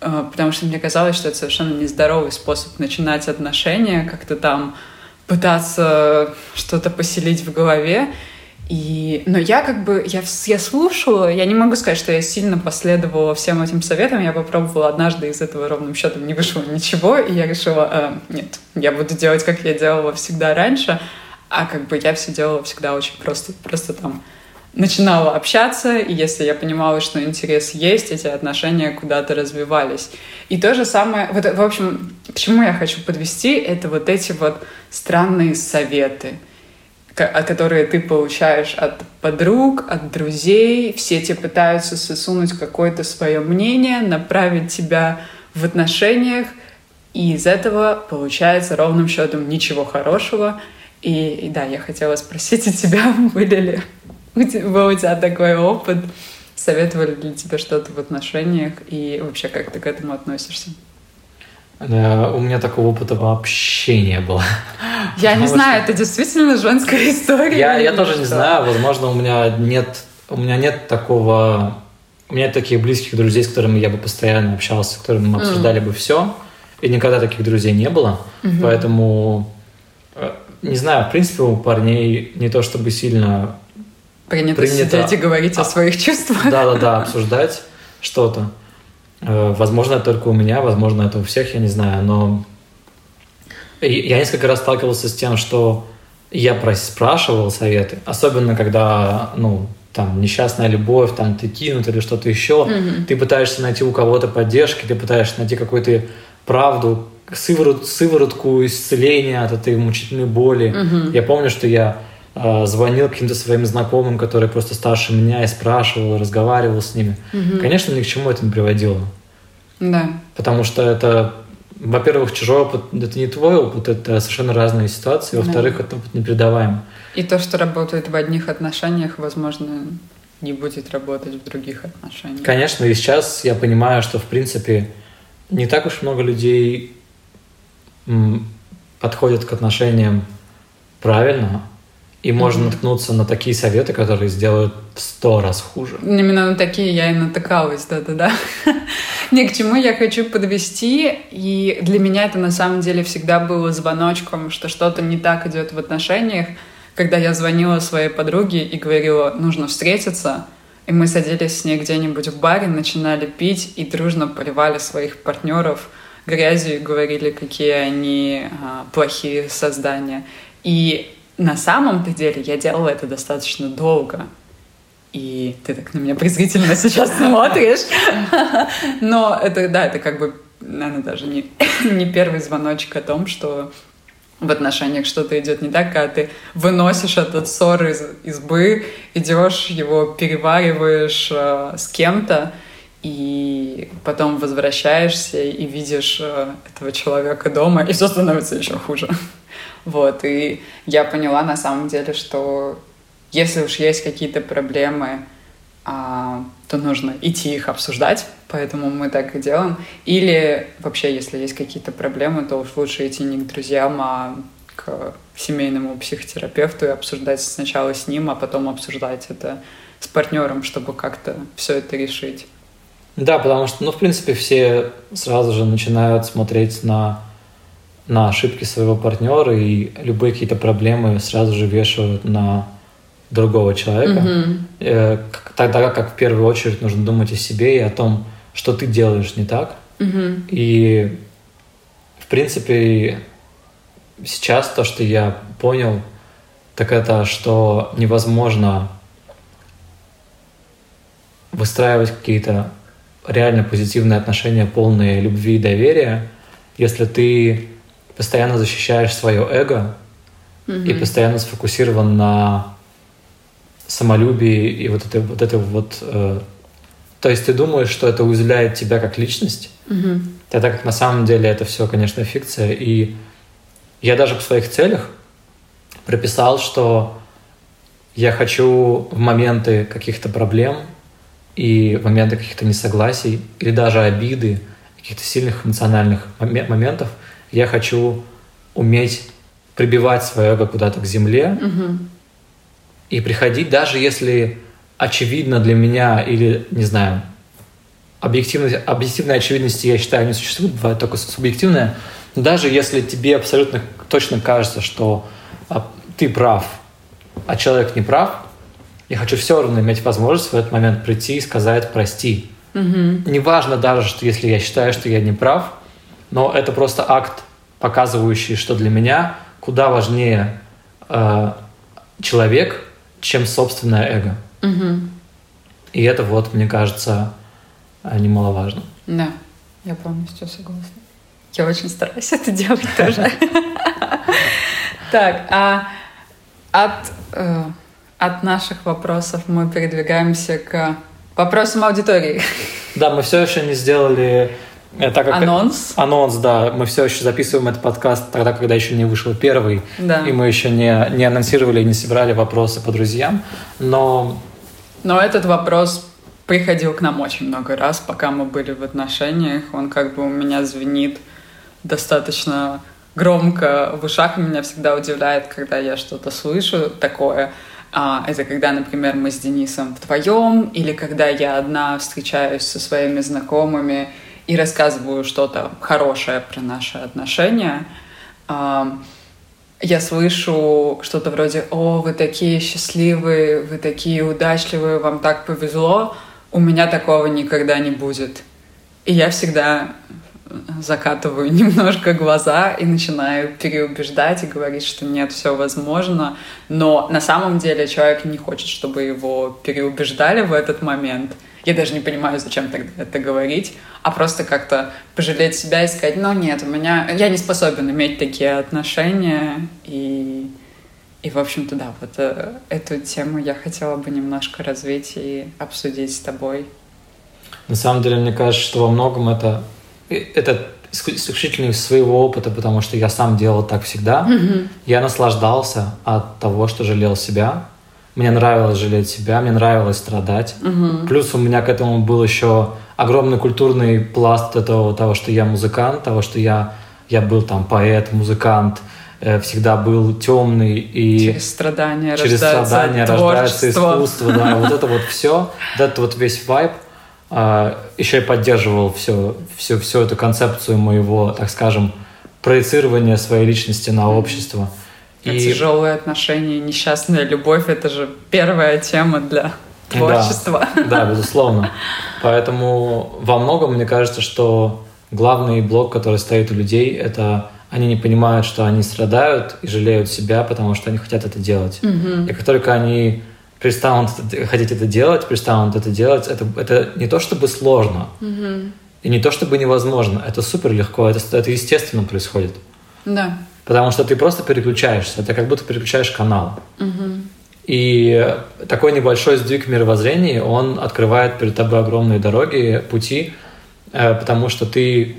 э, потому что мне казалось, что это совершенно нездоровый способ начинать отношения, как-то там пытаться что-то поселить в голове. И... Но я как бы, я, я слушала, я не могу сказать, что я сильно последовала всем этим советам, я попробовала однажды из этого ровным счетом не вышло ничего, и я решила, э, нет, я буду делать, как я делала всегда раньше, а как бы я все делала всегда очень просто, просто там начинала общаться, и если я понимала, что интерес есть, эти отношения куда-то развивались. И то же самое, вот, в общем, к чему я хочу подвести, это вот эти вот странные советы, ко- которые ты получаешь от подруг, от друзей, все тебе пытаются сосунуть какое-то свое мнение, направить тебя в отношениях, и из этого получается ровным счетом ничего хорошего. И, и да, я хотела спросить у тебя, были ли у тебя, был у тебя такой опыт, советовали ли тебе что-то в отношениях, и вообще как ты к этому относишься? Да, у меня такого опыта вообще не было. Я не знаю, что- это действительно женская история? Я, я тоже не знаю, возможно, у меня нет, у меня нет такого, у меня нет таких близких друзей, с которыми я бы постоянно общался, с которыми мы обсуждали бы все, и никогда таких друзей не было, поэтому э, не знаю, в принципе, у парней не то чтобы сильно Принято, Принято. сидеть и говорить о А. своих чувствах. да-да-да обсуждать что-то. Э, Возможно, это только у меня, возможно, это у всех, я не знаю, но я несколько раз сталкивался с тем, что я спрашивал советы, особенно когда, ну, там, несчастная любовь, там, ты кинут или что-то еще, ты пытаешься найти у кого-то поддержки, ты пытаешься найти какую-то правду, сыворот, сыворотку исцеления от этой мучительной боли. Я помню, что я э, звонил каким-то своим знакомым, которые просто старше меня, и спрашивал, разговаривал с ними. Конечно, ни к чему это не приводило. Да. Потому что это, во-первых, чужой опыт, это не твой опыт, это совершенно разные ситуации. Во-вторых, это опыт непередаваем. И то, что работает в одних отношениях, возможно, не будет работать в других отношениях. Конечно, и сейчас я понимаю, что, в принципе, не так уж много людей подходят к отношениям правильно, и можно Мгм. наткнуться на такие советы, которые сделают в сто раз хуже. Именно на такие я и натыкалась, да-да-да. Ни к чему я хочу подвести, и для меня это на самом деле всегда было звоночком, что что-то не так идет в отношениях, когда я звонила своей подруге и говорила, нужно встретиться, и мы садились с ней где-нибудь в баре, начинали пить и дружно поливали своих партнеров грязью и говорили, какие они а, плохие создания. И на самом-то деле я делала это достаточно долго. И ты так на меня презрительно сейчас смотришь. Но это, да, это как бы наверное, даже не, не первый звоночек о том, что в отношениях что-то идет не так, когда ты выносишь этот ссор из избы, идешь его перевариваешь э, с кем-то, и потом возвращаешься и видишь э, этого человека дома, и все становится еще хуже. Вот, и я поняла на самом деле, что если уж есть какие-то проблемы, то нужно идти их обсуждать, поэтому мы так и делаем. Или вообще, если есть какие-то проблемы, то уж лучше идти не к друзьям, а к семейному психотерапевту и обсуждать сначала с ним, а потом обсуждать это с партнером, чтобы как-то все это решить. Да, потому что, ну, в принципе, все сразу же начинают смотреть на, на ошибки своего партнера и любые какие-то проблемы сразу же вешают на другого человека, mm-hmm. тогда как в первую очередь нужно думать о себе и о том, что ты делаешь не так. Mm-hmm. И в принципе сейчас то, что я понял, так это, что невозможно выстраивать какие-то реально позитивные отношения, полные любви и доверия, если ты постоянно защищаешь свое эго mm-hmm. и постоянно сфокусирован на самолюбие и вот это вот это вот э, то есть ты думаешь, что это уязвляет тебя как личность, угу. тогда как на самом деле это все, конечно, фикция. И я даже в своих целях прописал, что я хочу в моменты каких-то проблем и в моменты каких-то несогласий или даже обиды, каких-то сильных эмоциональных моментов, я хочу уметь прибивать свое эго куда-то к земле, угу и приходить, даже если очевидно для меня или, не знаю, объективной, объективной очевидности, я считаю, не существует, бывает только субъективная, даже если тебе абсолютно точно кажется, что а, ты прав, а человек не прав, я хочу все равно иметь возможность в этот момент прийти и сказать «прости». Угу. Неважно даже, что если я считаю, что я не прав, но это просто акт, показывающий, что для меня куда важнее э, человек, чем собственное эго. Угу. И это вот, мне кажется, немаловажно. Да, я полностью согласна. Я очень стараюсь это делать тоже. Так, а от, э, от наших вопросов мы передвигаемся к вопросам аудитории. Да, мы все еще не сделали так как анонс. Анонс, да. Мы все еще записываем этот подкаст тогда, когда еще не вышел первый. Да. И мы еще не, не анонсировали и не собирали вопросы по друзьям. Но... Но этот вопрос приходил к нам очень много раз, пока мы были в отношениях. Он как бы у меня звенит достаточно громко в ушах. Меня всегда удивляет, когда я что-то слышу такое. А, это когда, например, мы с Денисом вдвоем, или когда я одна встречаюсь со своими знакомыми, и рассказываю что-то хорошее про наши отношения, я слышу что-то вроде «О, вы такие счастливые, вы такие удачливые, вам так повезло», у меня такого никогда не будет. И я всегда закатываю немножко глаза и начинаю переубеждать и говорить, что нет, все возможно. Но на самом деле человек не хочет, чтобы его переубеждали в этот момент — я даже не понимаю, зачем тогда это говорить, а просто как-то пожалеть себя и сказать, ну нет, у меня, я не способен иметь такие отношения, и, и в общем-то, да, вот э, эту тему я хотела бы немножко развить и обсудить с тобой. На самом деле, мне кажется, что во многом это, э, это исключительно из своего опыта, потому что я сам делал так всегда. Mm-hmm. Я наслаждался от того, что жалел себя, мне нравилось жалеть себя, мне нравилось страдать. Угу. Плюс у меня к этому был еще огромный культурный пласт этого, того, что я музыкант, того, что я, я был там поэт, музыкант, э, всегда был темный и через страдания через рождается страдания рождается искусство, да, вот это вот все, вот этот вот весь вайб. А, еще я поддерживал все, все, всю эту концепцию моего, так скажем, проецирования своей личности на общество. И... Тяжелые отношения, несчастная любовь — это же первая тема для творчества. Да, да, безусловно. Поэтому во многом мне кажется, что главный блок, который стоит у людей, это они не понимают, что они страдают и жалеют себя, потому что они хотят это делать. Угу. И как только они перестанут хотеть это делать, перестанут это делать, это, это не то чтобы сложно. Угу. И не то чтобы невозможно, это супер легко, это, это естественно происходит. Да. Потому что ты просто переключаешься, это как будто переключаешь канал. Угу. И такой небольшой сдвиг в мировоззрении, он открывает перед тобой огромные дороги, пути, э, потому что ты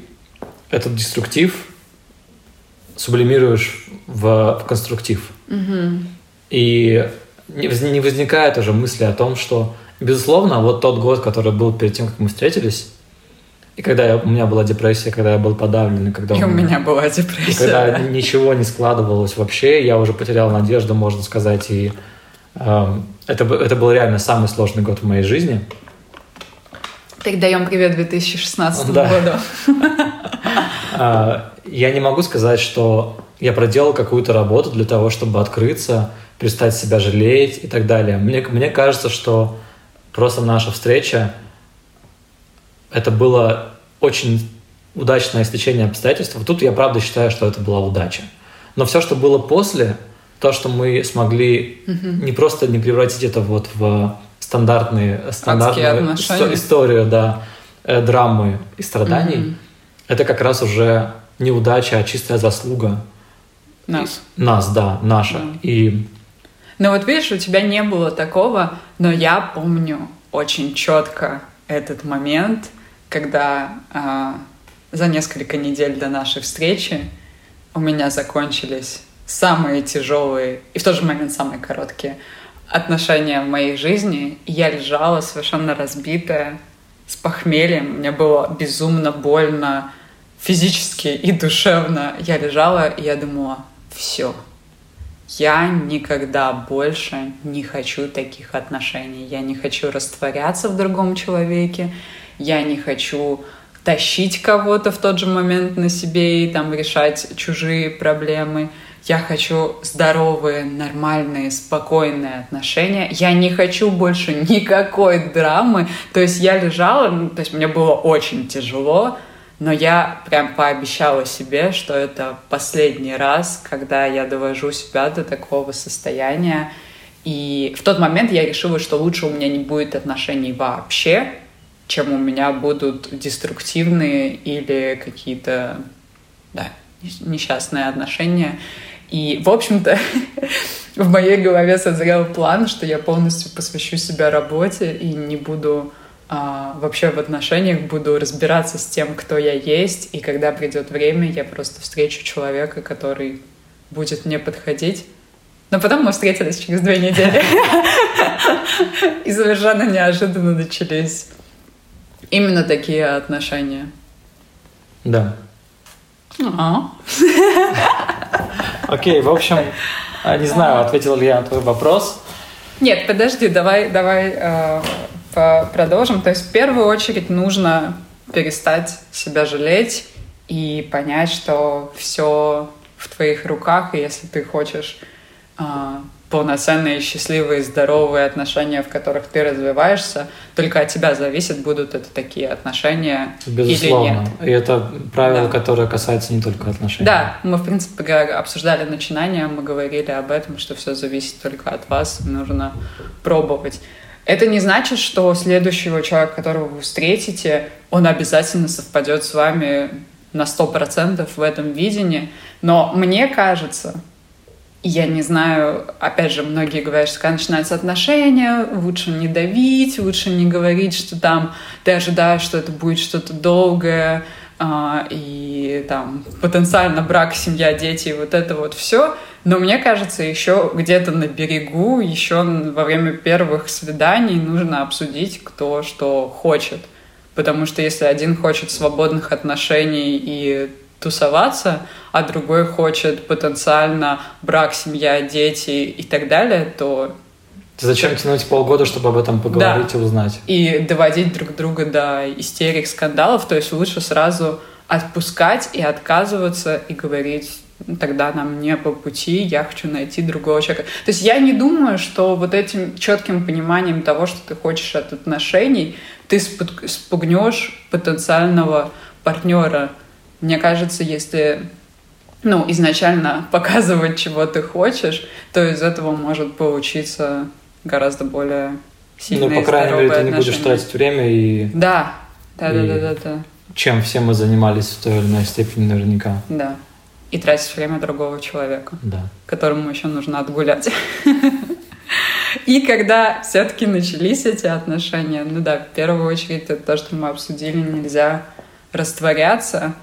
этот деструктив сублимируешь в, в конструктив. Угу. И не возникает уже мысли о том, что, безусловно, вот тот год, который был перед тем, как мы встретились, и когда я, у меня была депрессия, когда я был подавлен, и когда и у меня, была депрессия. И когда ничего не складывалось вообще, я уже потерял надежду, можно сказать, и э, это, это был реально самый сложный год в моей жизни. Передаем привет 2016 да. году. А, я не могу сказать, что я проделал какую-то работу для того, чтобы открыться, перестать себя жалеть и так далее. Мне, мне кажется, что просто наша встреча это было очень удачное стечение обстоятельств. Тут я правда считаю, что это была удача. Но все, что было после, то, что мы смогли угу. не просто не превратить это вот в стандартные, стандартную историю, да, э, драмы и страданий, угу. это как раз уже не удача, а чистая заслуга. Нас. Нас, да, наша. Да. И... Ну вот видишь, у тебя не было такого, но я помню очень четко этот момент, когда э, за несколько недель до нашей встречи у меня закончились самые тяжелые и в тот же момент самые короткие отношения в моей жизни. Я лежала совершенно разбитая, с похмельем. Мне было безумно больно физически и душевно. Я лежала, и я думала, все, я никогда больше не хочу таких отношений. Я не хочу растворяться в другом человеке я не хочу тащить кого-то в тот же момент на себе и там решать чужие проблемы. Я хочу здоровые, нормальные, спокойные отношения. Я не хочу больше никакой драмы. То есть я лежала, ну, то есть мне было очень тяжело, но я прям пообещала себе, что это последний раз, когда я довожу себя до такого состояния. И в тот момент я решила, что лучше у меня не будет отношений вообще, чем у меня будут деструктивные или какие-то да, несчастные отношения. И, в общем-то, в моей голове созрел план, что я полностью посвящу себя работе и не буду а, вообще в отношениях, буду разбираться с тем, кто я есть, и когда придет время, я просто встречу человека, который будет мне подходить. Но потом мы встретились через две недели. И совершенно неожиданно начались Именно такие отношения. Да. А. Окей, в общем, а, не знаю, ответил ли я на твой вопрос. Нет, подожди, давай, давай э, продолжим. То есть в первую очередь нужно перестать себя жалеть и понять, что все в твоих руках, и если ты хочешь э, полноценные, счастливые, здоровые отношения, в которых ты развиваешься, только от тебя зависит, будут это такие отношения Безусловно. или нет. И это правило, да. которое касается не только отношений. Да, мы, в принципе, обсуждали начинания, мы говорили об этом, что все зависит только от вас, нужно пробовать. Это не значит, что следующего человека, которого вы встретите, он обязательно совпадет с вами на 100% в этом видении. Но мне кажется, я не знаю, опять же, многие говорят, что когда начинаются отношения, лучше не давить, лучше не говорить, что там ты ожидаешь, что это будет что-то долгое, а, и там потенциально брак, семья, дети, вот это вот все. Но мне кажется, еще где-то на берегу, еще во время первых свиданий нужно обсудить, кто что хочет. Потому что если один хочет свободных отношений и тусоваться, а другой хочет потенциально брак, семья, дети и так далее, то Зачем тянуть полгода, чтобы об этом поговорить да. и узнать? И доводить друг друга до истерик, скандалов. То есть лучше сразу отпускать и отказываться и говорить, «Ну, тогда нам не по пути, я хочу найти другого человека. То есть я не думаю, что вот этим четким пониманием того, что ты хочешь от отношений, ты спугнешь потенциального партнера мне кажется, если ну, изначально показывать, чего ты хочешь, то из этого может получиться гораздо более сильное Ну, по крайней мере, ты не будешь тратить время и... Да, да, и... да, да, да, да. чем все мы занимались в той или иной степени наверняка. Да. И тратить время другого человека, Да. которому еще нужно отгулять. И когда все-таки начались эти отношения, ну да, в первую очередь это то, что мы обсудили, нельзя растворяться.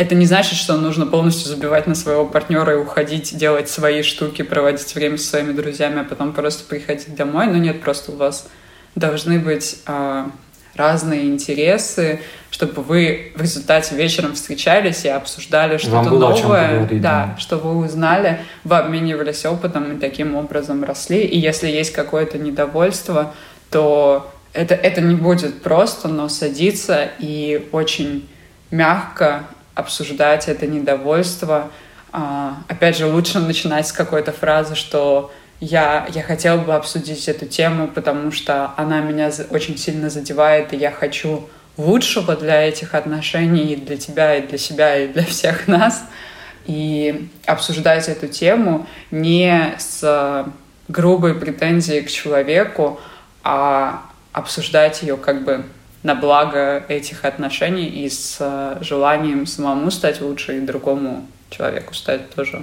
Это не значит, что нужно полностью забивать на своего партнера и уходить, делать свои штуки, проводить время со своими друзьями, а потом просто приходить домой. Но нет, просто у вас должны быть а, разные интересы, чтобы вы в результате вечером встречались и обсуждали что-то новое, поговорить, да, да. что вы узнали, вы обменивались опытом и таким образом росли. И если есть какое-то недовольство, то это, это не будет просто, но садиться и очень мягко обсуждать это недовольство. А, опять же, лучше начинать с какой-то фразы, что я, я хотела бы обсудить эту тему, потому что она меня очень сильно задевает, и я хочу лучшего для этих отношений, и для тебя, и для себя, и для всех нас. И обсуждать эту тему не с грубой претензией к человеку, а обсуждать ее как бы на благо этих отношений и с э, желанием самому стать лучше и другому человеку стать тоже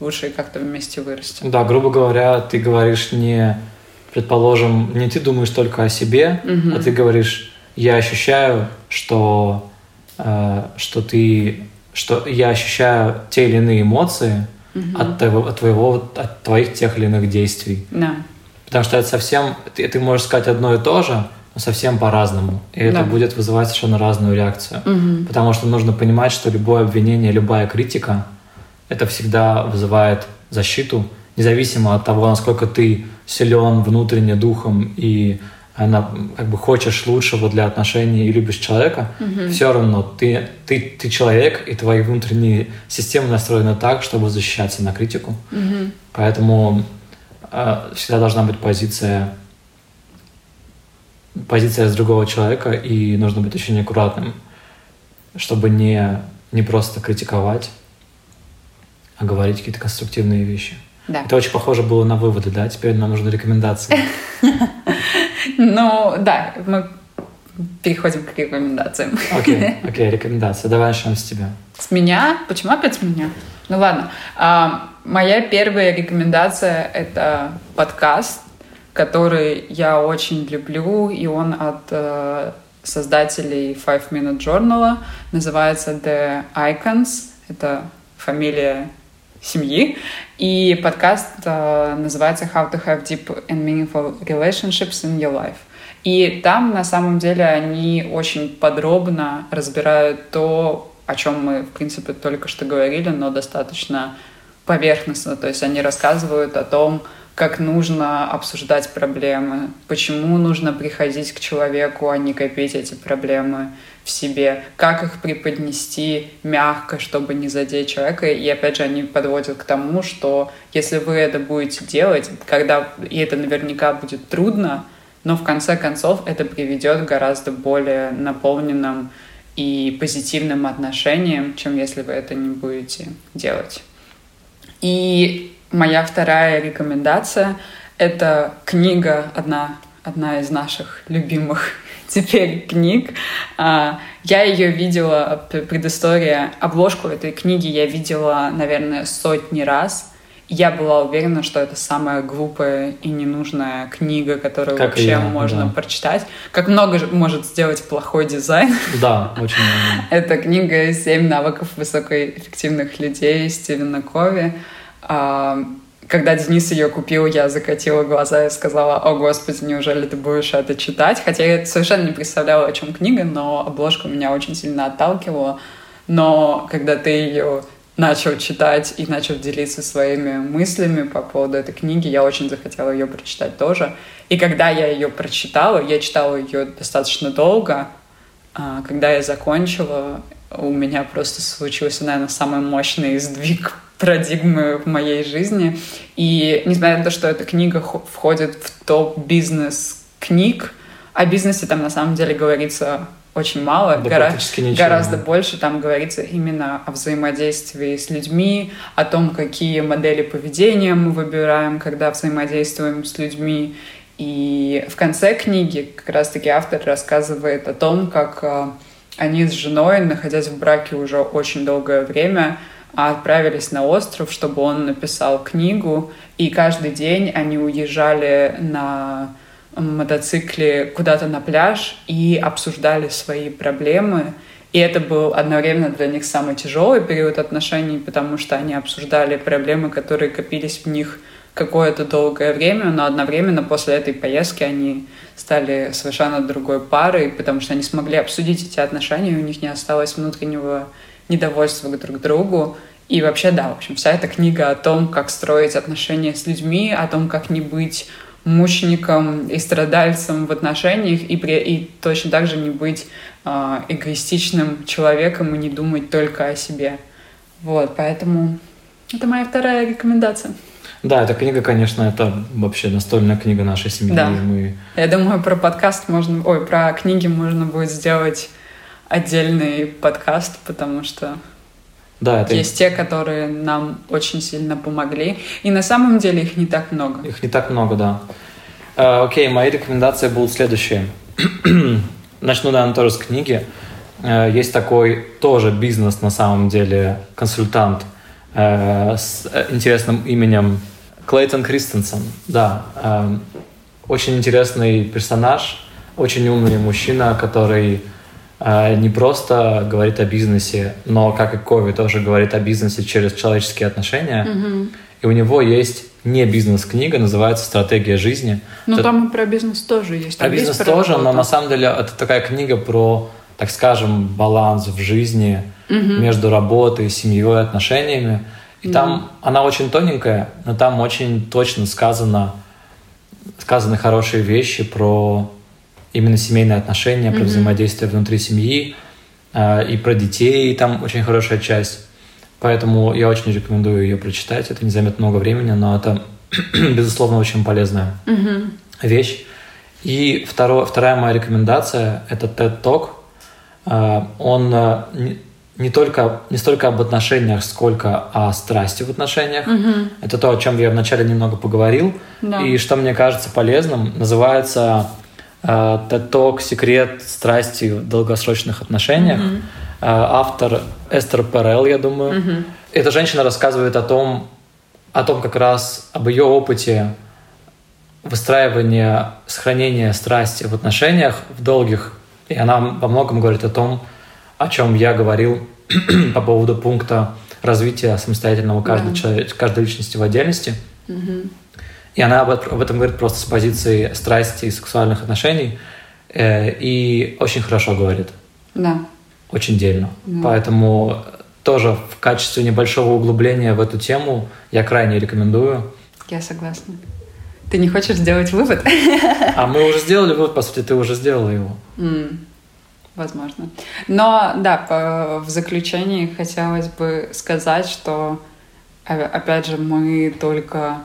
лучше и как-то вместе вырасти. Да, грубо говоря, ты говоришь не, предположим, не ты думаешь только о себе, Мгм. а ты говоришь, я ощущаю, что, э, что ты, что я ощущаю те или иные эмоции от, твоего, от твоего, от твоих тех или иных действий. Да. Потому что это совсем, ты, ты можешь сказать одно и то же, совсем по-разному. И это Да. будет вызывать совершенно разную реакцию. Мгм. Потому что нужно понимать, что любое обвинение, любая критика, это всегда вызывает защиту, независимо от того, насколько ты силен внутренне духом и она, как бы хочешь лучшего для отношений и любишь человека, все равно ты, ты, ты человек, и твои внутренние системы настроены так, чтобы защищаться на критику. Мгм. Поэтому э, всегда должна быть позиция позиция с другого человека, и нужно быть очень аккуратным, чтобы не, не просто критиковать, а говорить какие-то конструктивные вещи. Да. Это очень похоже было на выводы, да? Теперь нам нужны рекомендации. Ну, да, мы переходим к рекомендациям. Окей, окей, рекомендации. Давай начнем с тебя. С меня? Почему опять с меня? Ну ладно. А, моя первая рекомендация — это подкаст, который я очень люблю, и он от э, создателей Five Minute Journal. Называется The Icons. Это фамилия семьи. И подкаст э, называется How to have deep and meaningful relationships in your life. И там, на самом деле, они очень подробно разбирают то, о чем мы, в принципе, только что говорили, но достаточно поверхностно. То есть они рассказывают о том, как нужно обсуждать проблемы, почему нужно приходить к человеку, а не копить эти проблемы в себе, как их преподнести мягко, чтобы не задеть человека. И опять же, они подводят к тому, что если вы это будете делать, когда и это наверняка будет трудно, но в конце концов это приведет к гораздо более наполненным и позитивным отношениям, чем если вы это не будете делать. И моя вторая рекомендация — это книга, одна, одна из наших любимых теперь книг. А, Я ее видела, предыстория, обложку этой книги я видела, наверное, сотни раз. Я была уверена, что это самая глупая и ненужная книга, которую Как вообще я, можно да. прочитать. Как много может сделать плохой дизайн. Да, очень много. Это книга «Семь навыков высокоэффективных людей» Стивена Кови. А, Когда Денис ее купил, я закатила глаза и сказала, о господи, неужели ты будешь это читать? Хотя я совершенно не представляла, о чем книга, но обложка меня очень сильно отталкивала. Но когда ты ее начал читать и начал делиться своими мыслями по поводу этой книги, я очень захотела ее прочитать тоже. И когда я ее прочитала, я читала ее достаточно долго, а, когда я закончила, у меня просто случился, наверное, самый мощный сдвиг парадигмы в моей жизни. И несмотря на то, что эта книга хо- входит в топ бизнес книг, о бизнесе там на самом деле говорится очень мало, Да гора- гораздо больше там говорится именно о взаимодействии с людьми, о том, какие модели поведения мы выбираем, когда взаимодействуем с людьми. И в конце книги как раз-таки автор рассказывает о том, как э, они с женой, находясь в браке уже очень долгое время, отправились на остров, чтобы он написал книгу, и каждый день они уезжали на мотоцикле куда-то на пляж и обсуждали свои проблемы. И это был одновременно для них самый тяжелый период отношений, потому что они обсуждали проблемы, которые копились в них какое-то долгое время, но одновременно после этой поездки они стали совершенно другой парой, потому что они смогли обсудить эти отношения, и у них не осталось внутреннего недовольства друг к другу. И вообще, да, в общем, вся эта книга о том, как строить отношения с людьми, о том, как не быть мучеником и страдальцем в отношениях, и, при, и точно так же не быть э, эгоистичным человеком и не думать только о себе. Вот, поэтому это моя вторая рекомендация. Да, эта книга, конечно, это вообще настольная книга нашей семьи. Да. Мы... Я думаю, про подкаст можно... Ой, про книги можно будет сделать отдельный подкаст, потому что да, это... есть те, которые нам очень сильно помогли. И на самом деле их не так много. Их не так много, да. Э, окей, мои рекомендации будут следующие. Начну, наверное, тоже с книги. Э, есть такой тоже бизнес, на самом деле, консультант – Э, с интересным именем Клейтон Кристенсен. Да, э, очень интересный персонаж, очень умный мужчина, который э, не просто говорит о бизнесе, но, как и Кови, тоже говорит о бизнесе через человеческие отношения. Mm-hmm. И у него есть не бизнес-книга, называется «Стратегия жизни». Ну, это... там и про бизнес тоже есть. Про бизнес тоже, но на самом деле это такая книга про, так скажем, баланс в жизни, угу. между работой, семьей, отношениями. И mm там она очень тоненькая, но там очень точно сказано, сказаны хорошие вещи про именно семейные отношения, про mm-hmm. взаимодействие внутри семьи э, и про детей. Там очень хорошая часть. Поэтому я очень рекомендую ее прочитать. Это не займет много времени, но это, безусловно, очень полезная mm-hmm. вещь. И второе, вторая моя рекомендация – это TED Talk. Э, он э, не только не столько об отношениях, сколько о страсти в отношениях. Угу. Это то, о чем я вначале немного поговорил. Да. И что мне кажется полезным, называется э, TED Talk «Секрет страсти в долгосрочных отношениях». Угу. Э, автор Эстер Перел, я думаю. Угу. Эта женщина рассказывает о том, о том как раз об ее опыте выстраивания, сохранения страсти в отношениях, в долгих. И она во многом говорит о том, о чем я говорил по поводу пункта развития самостоятельного каждой, да. человек, каждой личности в отдельности. Угу. И она об, об этом говорит просто с позиции страсти и сексуальных отношений. Э, и очень хорошо говорит. Да. Очень дельно. Да. Поэтому тоже в качестве небольшого углубления в эту тему я крайне рекомендую. Я согласна. Ты не хочешь сделать вывод? А мы уже сделали вывод, по сути, ты уже сделала его. Mm возможно. Но да, по, в заключении хотелось бы сказать, что опять же мы только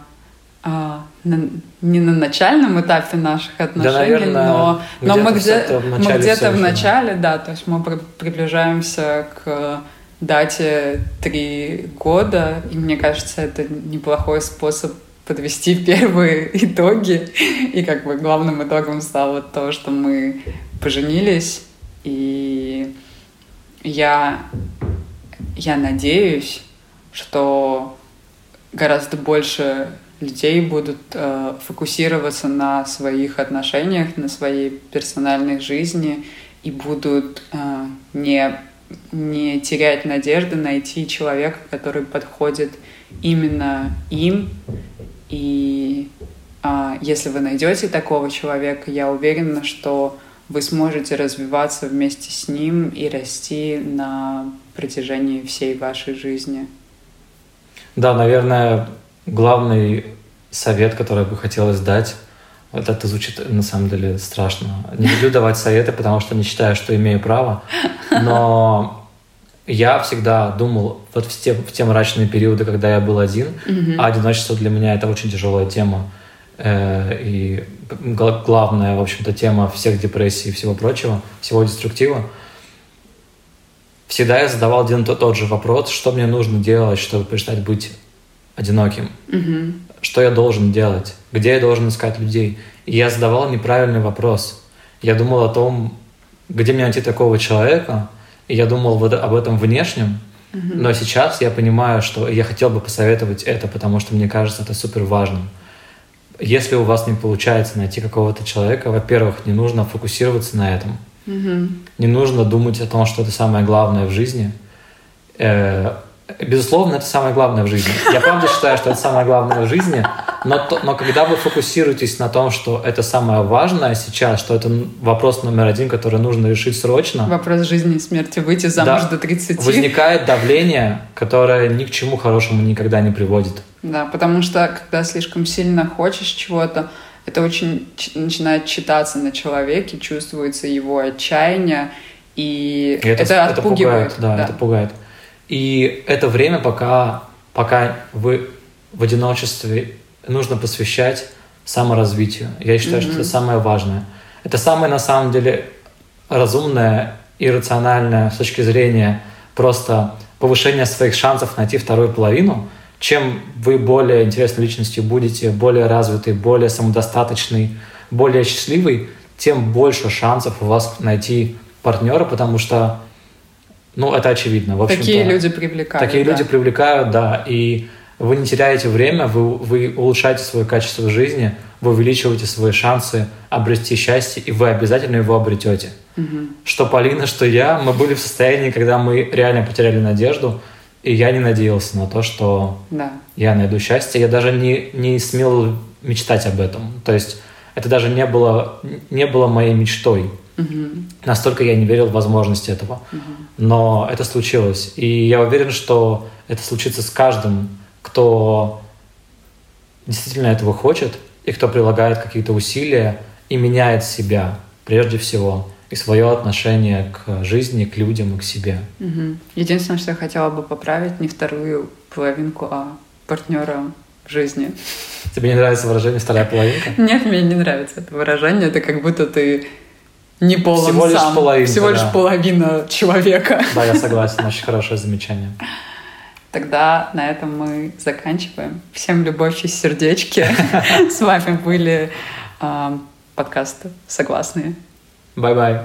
а, на, не на начальном этапе наших отношений, да, наверное, но, но мы, где, мы где-то в начале, да, то есть мы приближаемся к дате три года, и мне кажется, это неплохой способ подвести первые итоги. И как бы главным итогом стало то, что мы поженились и я, я надеюсь, что гораздо больше людей будут э, фокусироваться на своих отношениях, на своей персональной жизни и будут э, не, не терять надежды найти человека, который подходит именно им. И э, если вы найдете такого человека, я уверена, что вы сможете развиваться вместе с ним и расти на протяжении всей вашей жизни. Да, наверное, главный совет, который бы хотелось дать, вот это звучит на самом деле страшно. Не люблю давать советы, потому что не считаю, что имею право. Но я всегда думал, вот в те, в те мрачные периоды, когда я был один, mm-hmm. а одиночество для меня это очень тяжелая тема. Э, и главная, в общем-то, тема всех депрессий и всего прочего, всего деструктива, всегда я задавал один тот, тот же вопрос, что мне нужно делать, чтобы перестать быть одиноким, mm-hmm. что я должен делать, где я должен искать людей. И я задавал неправильный вопрос. Я думал о том, где мне найти такого человека, и я думал вот об этом внешнем, но сейчас я понимаю, что я хотел бы посоветовать это, потому что мне кажется это супер важным. Если у вас не получается найти какого-то человека, во-первых, не нужно фокусироваться на этом. Не нужно думать о том, что это самое главное в жизни. Э, Безусловно, это самое главное в жизни. Я правда считаю, что это самое главное в жизни, но, но когда вы фокусируетесь на том, что это самое важное сейчас, что это вопрос номер один, который нужно решить срочно. Вопрос жизни и смерти. Выйти замуж да, до 30. Возникает давление, которое ни к чему хорошему никогда не приводит. Да, потому что когда слишком сильно хочешь чего-то, это очень начинает читаться на человеке, чувствуется его отчаяние, и, и это, это отпугивает. Это пугает, да, да, это пугает. И это время, пока, пока вы в одиночестве, нужно посвящать саморазвитию. Я считаю, mm-hmm. что это самое важное. Это самое, на самом деле, разумное и рациональное с точки зрения просто повышения своих шансов найти вторую половину. Чем вы более интересной личностью будете, более развитый, более самодостаточный, более счастливый, тем больше шансов у вас найти партнера, потому что ну, это очевидно. В такие люди привлекают. Такие да. люди привлекают, да. И вы не теряете время, вы, вы улучшаете свое качество жизни, вы увеличиваете свои шансы обрести счастье, и вы обязательно его обретете. Угу. Что Полина, что я, мы были в состоянии, когда мы реально потеряли надежду, и я не надеялся на то, что да. я найду счастье. Я даже не, не смел мечтать об этом. То есть это даже не было, не было моей мечтой. Угу. Настолько я не верил в возможность этого. Угу. Но это случилось. И я уверен, что это случится с каждым, кто действительно этого хочет, и кто прилагает какие-то усилия и меняет себя прежде всего, и свое отношение к жизни, к людям и к себе. Угу. Единственное, что я хотела бы поправить, не вторую половинку, а партнера в жизни. Тебе не нравится выражение «вторая половинка»? Нет, мне не нравится это выражение. Это как будто ты не полон Всего лишь сам. половина. Всего лишь да. половина человека. Да, я согласен. Очень хорошее замечание. Тогда на этом мы заканчиваем. Всем любовь и сердечки. С вами были э, подкасты «Согласные». Bye-bye.